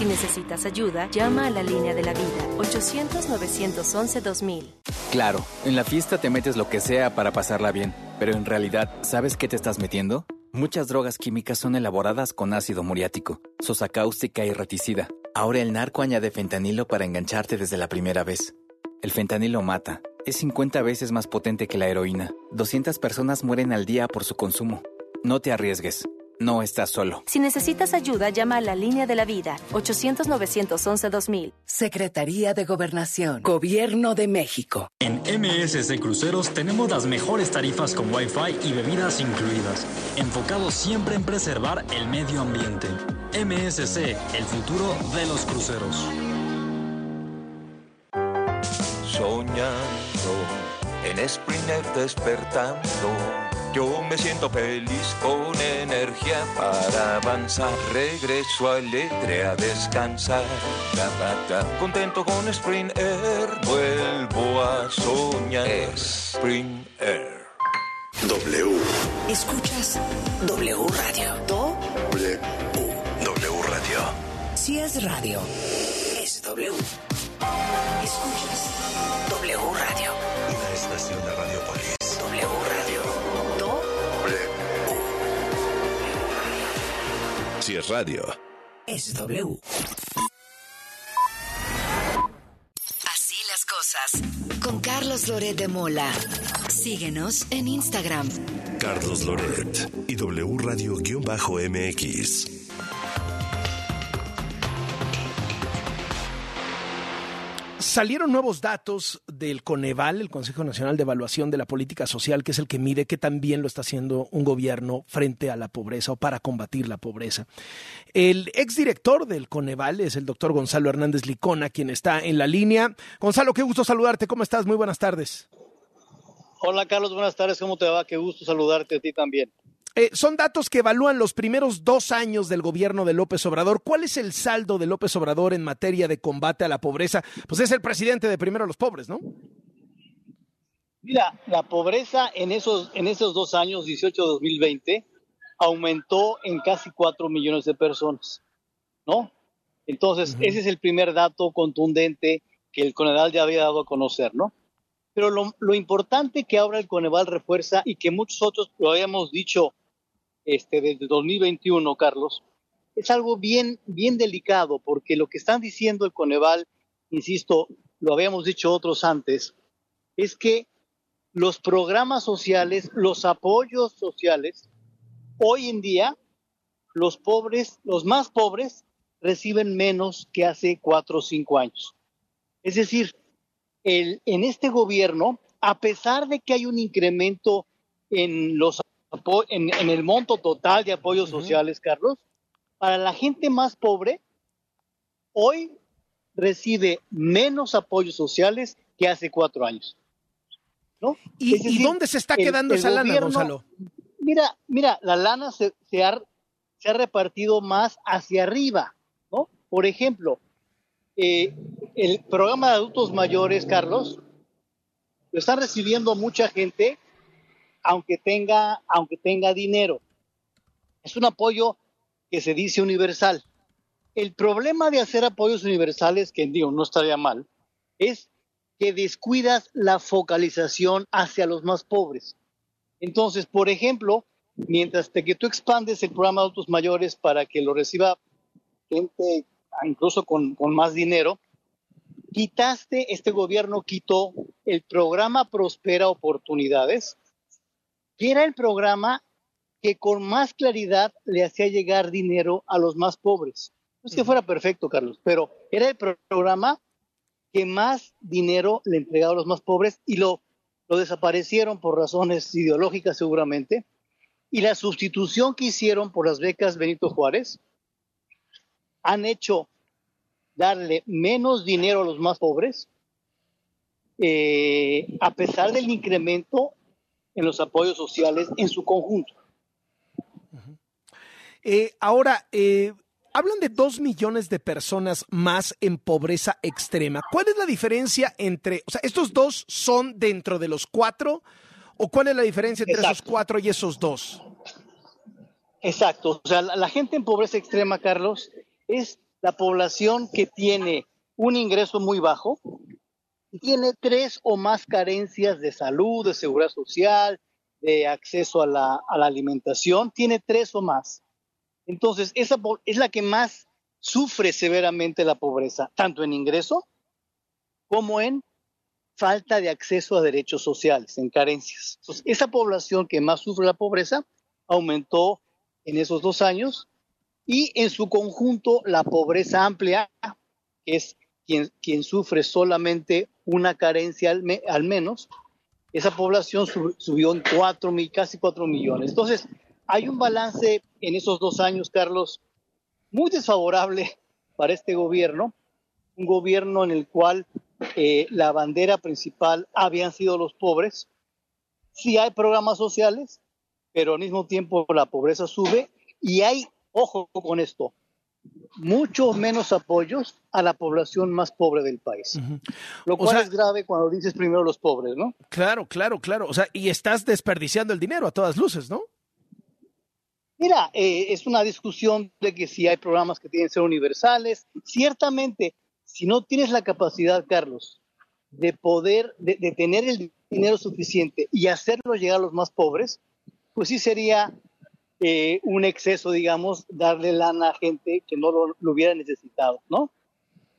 Si necesitas ayuda, llama a la línea de la vida 800-911-2000. Claro, en la fiesta te metes lo que sea para pasarla bien, pero en realidad, ¿sabes qué te estás metiendo? Muchas drogas químicas son elaboradas con ácido muriático, sosa cáustica y reticida. Ahora el narco añade fentanilo para engancharte desde la primera vez. El fentanilo mata. Es 50 veces más potente que la heroína. 200 personas mueren al día por su consumo. No te arriesgues. No estás solo. Si necesitas ayuda, llama a la línea de la vida 800-911-2000. Secretaría de Gobernación. Gobierno de México. En MSC Cruceros tenemos las mejores tarifas con Wi-Fi y bebidas incluidas, enfocados siempre en preservar el medio ambiente. MSC, el futuro de los cruceros. Soñando en Springer despertando Yo me siento feliz con energía para avanzar. Regreso alegre a descansar. Ta, ta, ta. Contento con Spring Air. Vuelvo a soñar. Spring Air. W. Escuchas W Radio. Do. W. W Radio. Si es radio, es W. Escuchas W Radio. Una estación de Radiopolis. W Si es radio. Es W. Así las cosas. Con Carlos Loret de Mola. Síguenos en Instagram. Carlos Loret y W Radio-MX. Salieron nuevos datos del Coneval, el Consejo Nacional de Evaluación de la Política Social, que es el que mide qué tan bien lo está haciendo un gobierno frente a la pobreza o para combatir la pobreza. El exdirector del Coneval es el doctor Gonzalo Hernández Licona, quien está en la línea. Gonzalo, qué gusto saludarte. ¿Cómo estás? Muy buenas tardes. Hola Carlos, buenas tardes. ¿Cómo te va? Qué gusto saludarte a ti también. Eh, son datos que evalúan los primeros dos años del gobierno de López Obrador. ¿Cuál es el saldo de López Obrador en materia de combate a la pobreza? Pues es el presidente de primero a los pobres, ¿no? Mira, la pobreza en esos, en esos dos años, 18-2020, aumentó en casi 4 millones de personas, ¿no? Entonces, ese es el primer dato contundente que el Coneval ya había dado a conocer, ¿no? Pero lo, lo importante que ahora el Coneval refuerza y que muchos otros lo habíamos dicho este, desde 2021, Carlos, es algo bien, bien delicado, porque lo que están diciendo el Coneval, insisto, lo habíamos dicho otros antes, es que los programas sociales, los apoyos sociales, hoy en día, los pobres, los más pobres, reciben menos que hace cuatro o cinco años. Es decir, el, en este gobierno, a pesar de que hay un incremento en los en, en, el monto total de apoyos sociales, Carlos, para la gente más pobre, hoy recibe menos apoyos sociales que hace cuatro años. ¿no? ¿Y, decir, ¿y dónde se está quedando el, esa lana, Gonzalo? Mira, mira, la lana se, se, ha, se, ha, repartido más hacia arriba, ¿no? Por ejemplo, eh, el programa de adultos mayores, Carlos, lo está recibiendo mucha gente aunque tenga, aunque tenga dinero. Es un apoyo que se dice universal. El problema de hacer apoyos universales, que digo, no estaría mal, es que descuidas la focalización hacia los más pobres. Entonces, por ejemplo, mientras que tú expandes el programa de adultos mayores para que lo reciba gente incluso con, con más dinero, quitaste, este gobierno quitó el programa Prospera Oportunidades, que era el programa que con más claridad le hacía llegar dinero a los más pobres. No es que fuera perfecto, Carlos, pero era el programa que más dinero le entregaba a los más pobres y lo, lo desaparecieron por razones ideológicas seguramente. Y la sustitución que hicieron por las becas Benito Juárez han hecho darle menos dinero a los más pobres, eh, a pesar del incremento en los apoyos sociales en su conjunto. Eh, ahora, eh, hablan de dos millones de personas más en pobreza extrema. ¿Cuál es la diferencia entre, o sea, estos dos son dentro de los cuatro? ¿O cuál es la diferencia entre Exacto. esos cuatro y esos dos? Exacto. O sea, la, la gente en pobreza extrema, Carlos, es la población que tiene un ingreso muy bajo, tiene tres o más carencias de salud, de seguridad social, de acceso a la, alimentación, tiene tres o más. Entonces, esa es la que más sufre severamente la pobreza, tanto en ingreso como en falta de acceso a derechos sociales, en carencias. Entonces, esa población que más sufre la pobreza aumentó en esos dos años y en su conjunto la pobreza amplia, que es quien, quien sufre solamente una carencia al, me, al menos, esa población sub, subió en cuatro casi cuatro millones. Entonces, hay un balance en esos dos años, Carlos, muy desfavorable para este gobierno, un gobierno en el cual eh, la bandera principal habían sido los pobres. Sí hay programas sociales, pero al mismo tiempo la pobreza sube y hay, ojo con esto, mucho menos apoyos a la población más pobre del país. Lo cual es grave cuando dices primero los pobres, ¿no? Claro, claro, claro. O sea, y estás desperdiciando el dinero a todas luces, ¿no? Mira, eh, es una discusión de que si hay programas que tienen que ser universales. Ciertamente, si no tienes la capacidad, Carlos, de poder, de, de tener el dinero suficiente y hacerlo llegar a los más pobres, pues sí sería eh, un exceso, digamos, darle lana a gente que no lo, hubiera necesitado, ¿no?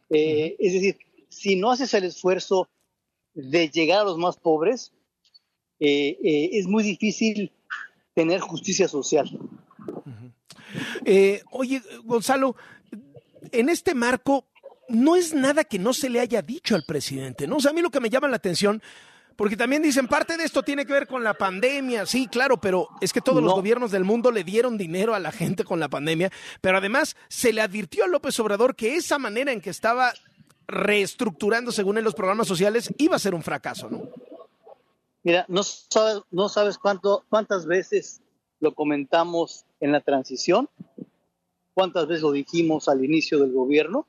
Eh, es decir, si no haces el esfuerzo de llegar a los más pobres, eh, es muy difícil tener justicia social. oye, Gonzalo, en este marco no es nada que no se le haya dicho al presidente, ¿no? O sea, a mí lo que me llama la atención porque también dicen, parte de esto tiene que ver con la pandemia, sí, claro, pero es que todos los gobiernos del mundo le dieron dinero a la gente con la pandemia, pero además se le advirtió a López Obrador que esa manera en que estaba reestructurando, según en los programas sociales, iba a ser un fracaso, ¿no? Mira, no sabes, no sabes cuánto, cuántas veces lo comentamos en la transición, cuántas veces lo dijimos al inicio del gobierno,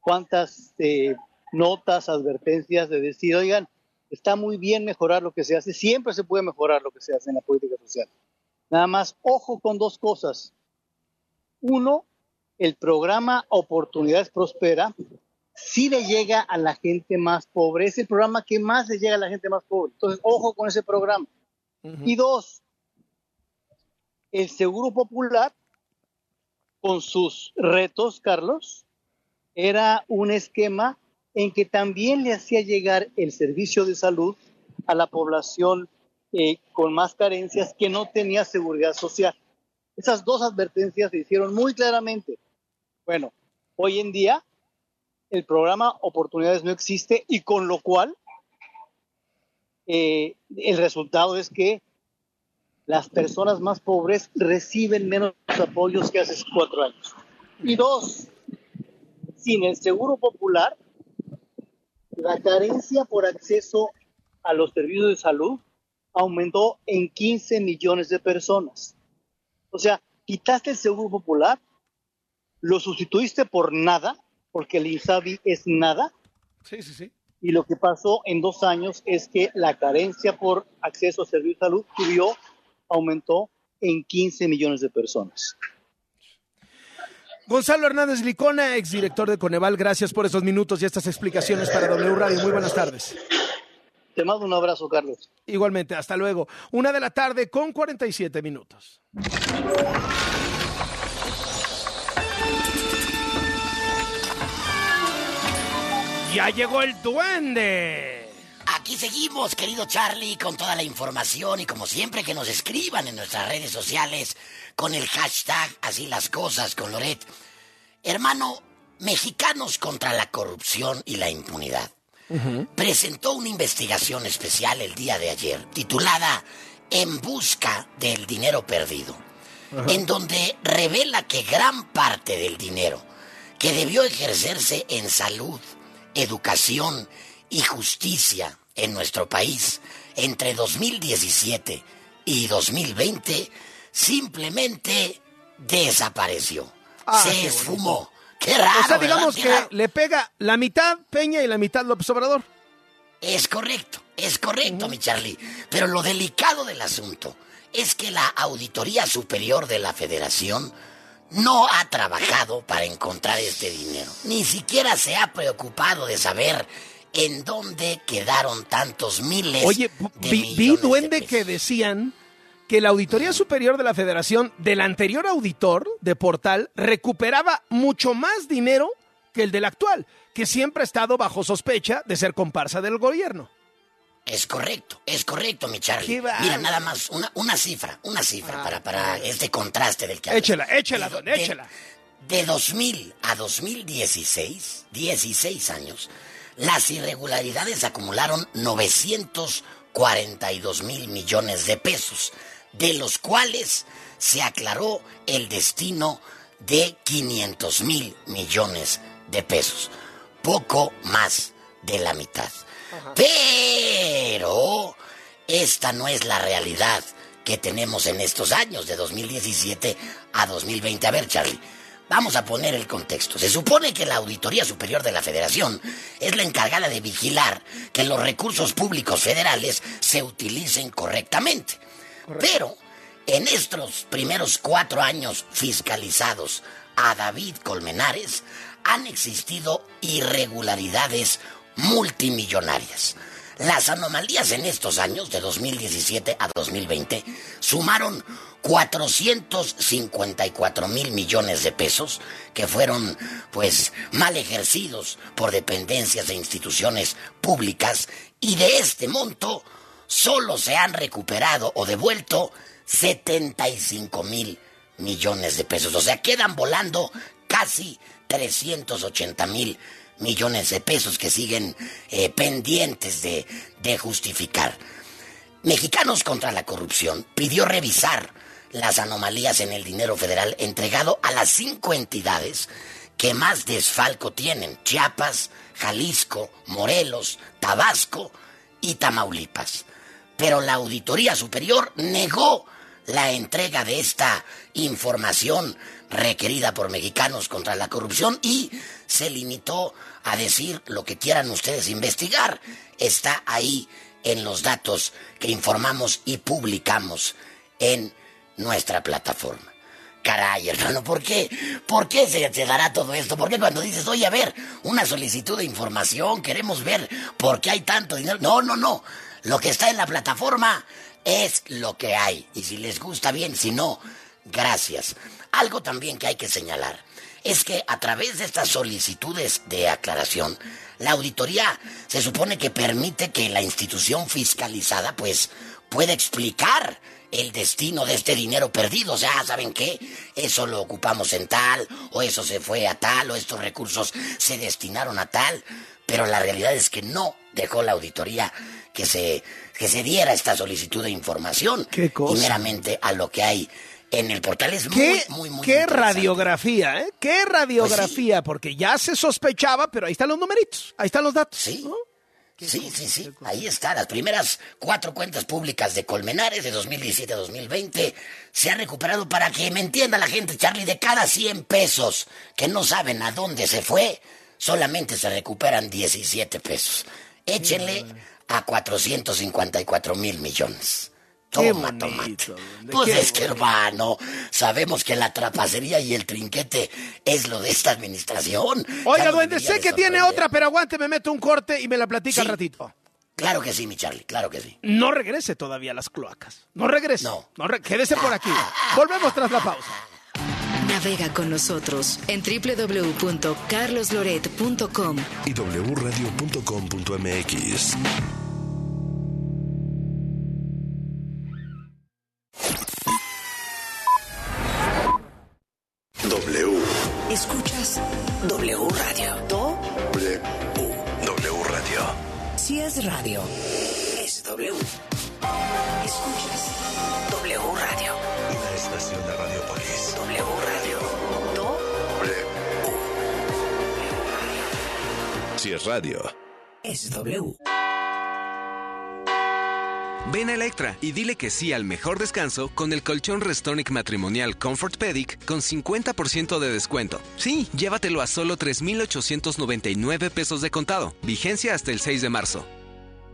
cuántas eh, notas, advertencias de decir, oigan, está muy bien mejorar lo que se hace, siempre se puede mejorar lo que se hace en la política social. Nada más, ojo con dos cosas. Uno, el programa Oportunidades Prospera sí le llega a la gente más pobre, es el programa que más le llega a la gente más pobre. Entonces, ojo con ese programa. Y dos, el Seguro Popular, con sus retos, Carlos, era un esquema en que también le hacía llegar el servicio de salud a la población eh, con más carencias que no tenía seguridad social. Esas dos advertencias se hicieron muy claramente. Bueno, hoy en día el programa Oportunidades no existe y con lo cual eh, el resultado es que las personas más pobres reciben menos apoyos que hace cuatro años. Y dos, sin el seguro popular, la carencia por acceso a los servicios de salud aumentó en 15 millones de personas. O sea, quitaste el seguro popular, lo sustituiste por nada, porque el INSABI es nada. Sí, sí, sí. Y lo que pasó en dos años es que la carencia por acceso a servicios de salud subió, aumentó en 15 millones de personas. Gonzalo Hernández Licona, exdirector de Coneval, gracias por esos minutos y estas explicaciones para W Radio. Muy buenas tardes. Te mando un abrazo, Carlos. Igualmente, hasta luego. Una de la tarde con 47 minutos. Ya llegó el duende. Aquí seguimos, querido Charlie, con toda la información y como siempre que nos escriban en nuestras redes sociales con el hashtag Así las cosas con Loret. Hermano, Mexicanos contra la corrupción y la impunidad. Presentó una investigación especial el día de ayer titulada En busca del dinero perdido, en donde revela que gran parte del dinero que debió ejercerse en salud, educación y justicia en nuestro país entre 2017 y 2020 simplemente desapareció. Ah, se esfumó. Qué raro. O sea, digamos que raro. le pega la mitad Peña y la mitad López Obrador. Es correcto, es correcto, mi Charlie. Pero lo delicado del asunto es que la Auditoría Superior de la Federación no ha trabajado para encontrar este dinero. Ni siquiera se ha preocupado de saber en dónde quedaron tantos miles Oye, de vi, vi de duende que decían que la Auditoría Superior de la Federación del anterior auditor de Portal recuperaba mucho más dinero que el del actual, que siempre ha estado bajo sospecha de ser comparsa del gobierno. Es correcto, es correcto, mi Charlie. Mira, nada más una, una cifra, una cifra para, para este contraste del que hablas. Échela, échela, De- don, de- échela. De 2000 a 2016, 16 años, las irregularidades acumularon 942 mil millones de pesos, de los cuales se aclaró el destino de 500 mil millones de pesos, poco más de la mitad. Pero esta no es la realidad que tenemos en estos años, de 2017 a 2020. A ver, Charlie, vamos a poner el contexto. Se supone que la Auditoría Superior de la Federación es la encargada de vigilar que los recursos públicos federales se utilicen correctamente. Pero en estos primeros cuatro años fiscalizados a David Colmenares han existido irregularidades multimillonarias. Las anomalías en estos años, de 2017 a 2020, sumaron 454 mil millones de pesos que fueron, pues, mal ejercidos por dependencias e instituciones públicas y de este monto solo se han recuperado o devuelto 75 mil millones de pesos. O sea, quedan volando casi 380 mil millones de pesos que siguen eh, pendientes de, de justificar. Mexicanos contra la corrupción pidió revisar las anomalías en el dinero federal entregado a las cinco entidades que más desfalco tienen, Chiapas, Jalisco, Morelos, Tabasco y Tamaulipas. Pero la Auditoría Superior negó la entrega de esta información requerida por mexicanos contra la corrupción y se limitó a decir lo que quieran ustedes investigar. Está ahí en los datos que informamos y publicamos en nuestra plataforma. Caray, hermano, ¿por qué? ¿Por qué se te dará todo esto? ¿Por qué cuando dices, oye, a ver, una solicitud de información, queremos ver por qué hay tanto dinero? No, no, no. Lo que está en la plataforma es lo que hay. Y si les gusta bien, si no, gracias. Algo también que hay que señalar es que a través de estas solicitudes de aclaración, la auditoría se supone que permite que la institución fiscalizada pues pueda explicar el destino de este dinero perdido. O sea, ¿saben qué? Eso lo ocupamos en tal, o eso se fue a tal, o estos recursos se destinaron a tal. Pero la realidad es que no dejó la auditoría que se, que se diera esta solicitud de información. ¿Qué cosa? Y meramente a lo que hay en el portal. Es muy, ¿Qué, muy, muy qué interesante. radiografía, ¿eh? ¿Qué radiografía? Porque ya se sospechaba, pero ahí están los numeritos, ahí están los datos. Sí. Sí, sí, sí. Ahí está. Las primeras cuatro cuentas públicas de Colmenares de 2017 a 2020 se han recuperado para que me entienda la gente, Charlie, de cada 100 pesos que no saben a dónde se fue, solamente se recuperan 17 pesos. Échenle a 454 mil millones. Qué Toma, bonito, tomate. duende, Pues qué es que, hermano, sabemos que la trapacería y el trinquete es lo de esta administración. Oiga, no duende, sé que tiene otra, pero aguante, me meto un corte y me la platica al ratito. Claro que sí, mi Charlie, claro que sí. No regrese todavía a las cloacas. No regrese. No. re- quédese por aquí. [laughs] Volvemos tras la pausa. Navega con nosotros en www.carlosloret.com. y wradio.com.mx. W. Ven a Electra y dile que sí al mejor descanso con el colchón Restonic matrimonial Comfort Pedic con 50% de descuento. Sí, llévatelo a solo 3,899 pesos de contado. Vigencia hasta el 6 de marzo.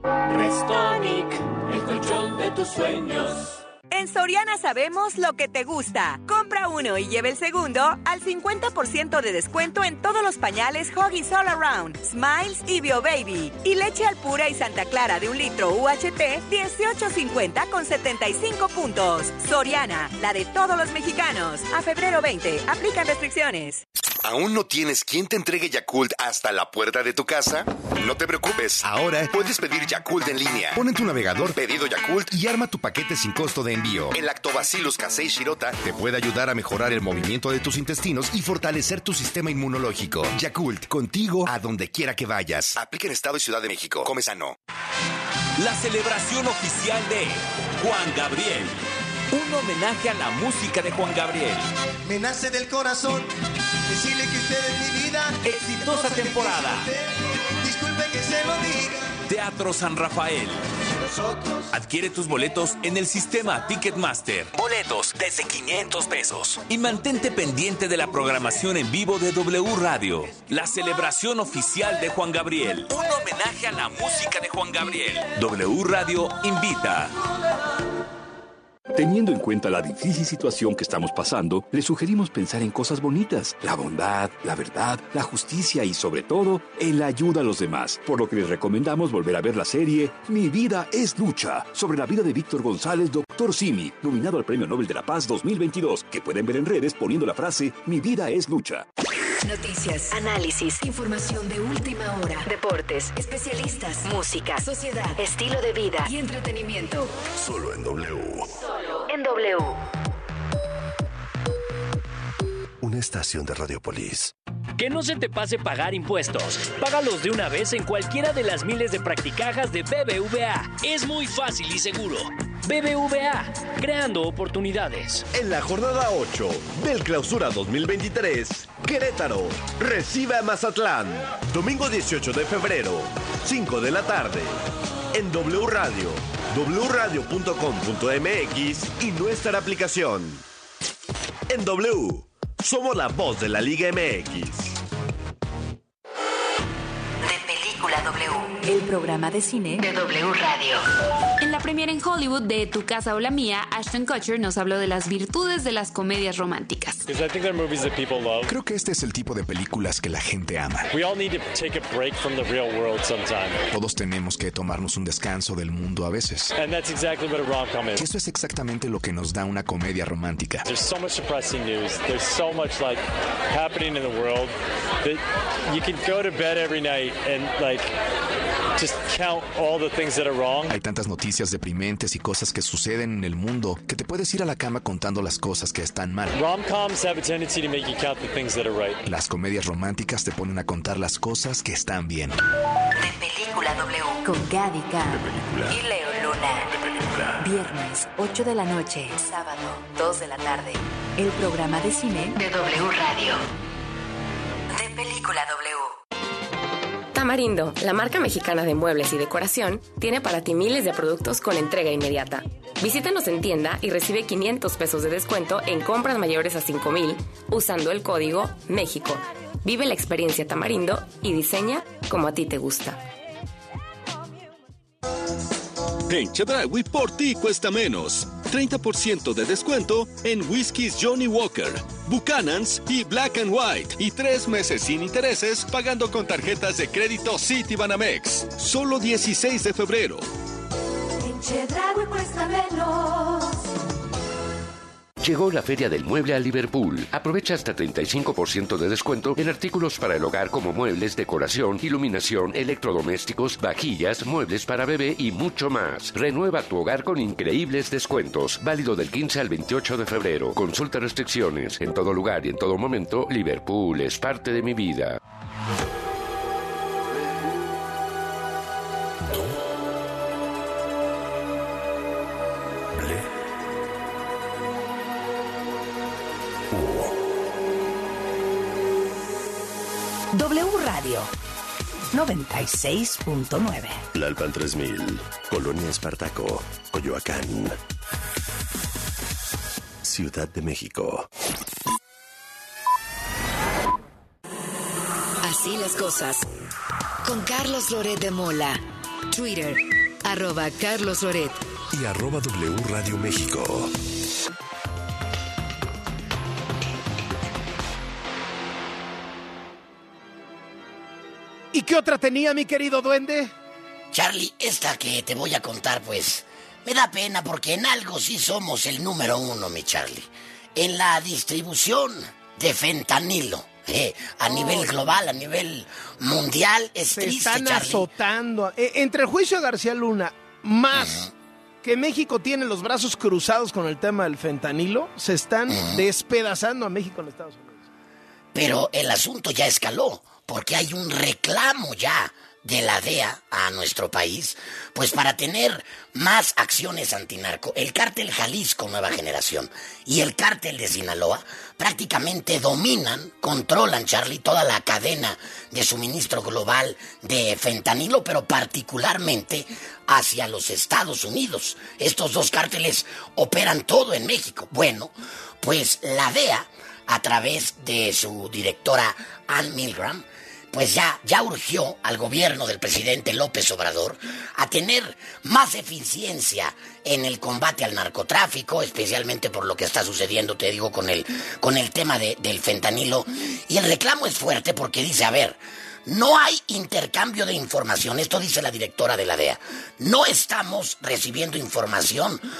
Restonic, el colchón de tus sueños. En Soriana sabemos lo que te gusta. Compra uno y lleve el segundo al 50% de descuento en todos los pañales Huggies All Around, Smiles y Bio Baby. Y leche al pura y Santa Clara de un litro UHT, 18.50 con 75 puntos. Soriana, la de todos los mexicanos. A febrero 20, aplican restricciones. ¿Aún no tienes quien te entregue Yakult hasta la puerta de tu casa? No te preocupes. Ahora puedes pedir Yakult en línea. Pon en tu navegador pedido Yakult y arma tu paquete sin costo de envío. El Lactobacillus casei shirota te puede ayudar a mejorar el movimiento de tus intestinos y fortalecer tu sistema inmunológico. Yakult, contigo a donde quiera que vayas. Aplica en Estado y Ciudad de México. Come sano. La celebración oficial de Juan Gabriel. Un homenaje a la música de Juan Gabriel. Me nace del corazón decirle que usted es mi vida. Exitosa temporada. Disculpe que se lo diga. Teatro San Rafael. Adquiere tus boletos en el sistema Ticketmaster. Boletos desde 500 pesos. Y mantente pendiente de la programación en vivo de W Radio, la celebración oficial de Juan Gabriel. Un homenaje a la música de Juan Gabriel. W Radio invita. Teniendo en cuenta la difícil situación que estamos pasando, le sugerimos pensar en cosas bonitas, la bondad, la verdad, la justicia y sobre todo en la ayuda a los demás, por lo que les recomendamos volver a ver la serie Mi vida es lucha, sobre la vida de Víctor González, Doctor Simi, nominado al Premio Nobel de la Paz 2022, que pueden ver en redes poniendo la frase Mi vida es lucha. Noticias, análisis, información de última hora, deportes, especialistas, música, sociedad, estilo de vida y entretenimiento. Solo en W. Solo en W. Una estación de Radiopolis. Que no se te pase pagar impuestos. Págalos de una vez en cualquiera de las miles de practicajas de BBVA. Es muy fácil y seguro. BBVA, creando oportunidades. En la jornada 8 del Clausura 2023, Querétaro recibe a Mazatlán. Domingo 18 de febrero, 5 de la tarde. En W Radio, wradio.com.mx y nuestra aplicación. En W, somos la voz de la Liga MX. El programa de cine de W Radio. En la premiere en Hollywood de Tu casa o la mía, Ashton Kutcher nos habló de las virtudes de las comedias románticas. Creo que este es el tipo de películas que la gente ama. Todos tenemos que tomarnos un descanso del mundo a veces. Y eso es exactamente lo que nos da una comedia romántica. There's so much depressing news. There's so much like happening in the world that you can go to bed every night and like just count all the things that are wrong. Hay tantas noticias deprimentes y cosas que suceden en el mundo que te puedes ir a la cama contando las cosas que están mal. Rom-coms have a tendency to make you count the things that are right. Las comedias románticas te ponen a contar las cosas que están bien. Película W. Con Gaby K. Y Leo Luna. Viernes, 8 de la noche. Sábado, 2 de la tarde. El programa de cine de W Radio. De Película W. Tamarindo, la marca mexicana de muebles y decoración, tiene para ti miles de productos con entrega inmediata. Visítanos en tienda y recibe 500 pesos de descuento en compras mayores a 5000 usando el código México. Vive la experiencia Tamarindo y diseña como a ti te gusta. En Chedraui por ti cuesta menos. 30% de descuento en whiskies Johnny Walker, Buchanan's y Black and White. Y tres meses sin intereses pagando con tarjetas de crédito Citibanamex. Solo 16 de febrero. Llegó la Feria del Mueble a Liverpool. Aprovecha hasta 35% de descuento en artículos para el hogar como muebles, decoración, iluminación, electrodomésticos, vajillas, muebles para bebé y mucho más. Renueva tu hogar con increíbles descuentos. Válido del 15 al 28 de febrero. Consulta restricciones. En todo lugar y en todo momento, Liverpool es parte de mi vida. W Radio 96.9. Lalpan 3000, Colonia Espartaco, Coyoacán. Ciudad de México. Así las cosas. Con Carlos Loret de Mola. Twitter, arroba Carlos Loret. Y arroba W Radio México. ¿Y qué otra tenía, mi querido duende? Charlie, esta que te voy a contar, pues, me da pena porque en algo sí somos el número uno, mi Charlie. En la distribución de fentanilo. eh, a nivel global, a nivel mundial, es Se triste, están Charlie. azotando. E- entre el juicio de García Luna, más que México tiene los brazos cruzados con el tema del fentanilo, se están despedazando a México en Estados Unidos. Pero el asunto ya escaló, porque hay un reclamo ya de la DEA a nuestro país, pues para tener más acciones antinarco, el cártel Jalisco Nueva Generación y el cártel de Sinaloa prácticamente dominan, controlan, Charlie, toda la cadena de suministro global de fentanilo, pero particularmente hacia los Estados Unidos. Estos dos cárteles operan todo en México. Bueno, pues la DEA, a través de su directora Ann Milgram, pues ya, ya urgió al gobierno del presidente López Obrador a tener más eficiencia en el combate al narcotráfico, especialmente por lo que está sucediendo, te digo, con el, con el tema del fentanilo. Y el reclamo es fuerte porque dice, a ver, no hay intercambio de información, esto dice la directora de la DEA. No estamos recibiendo información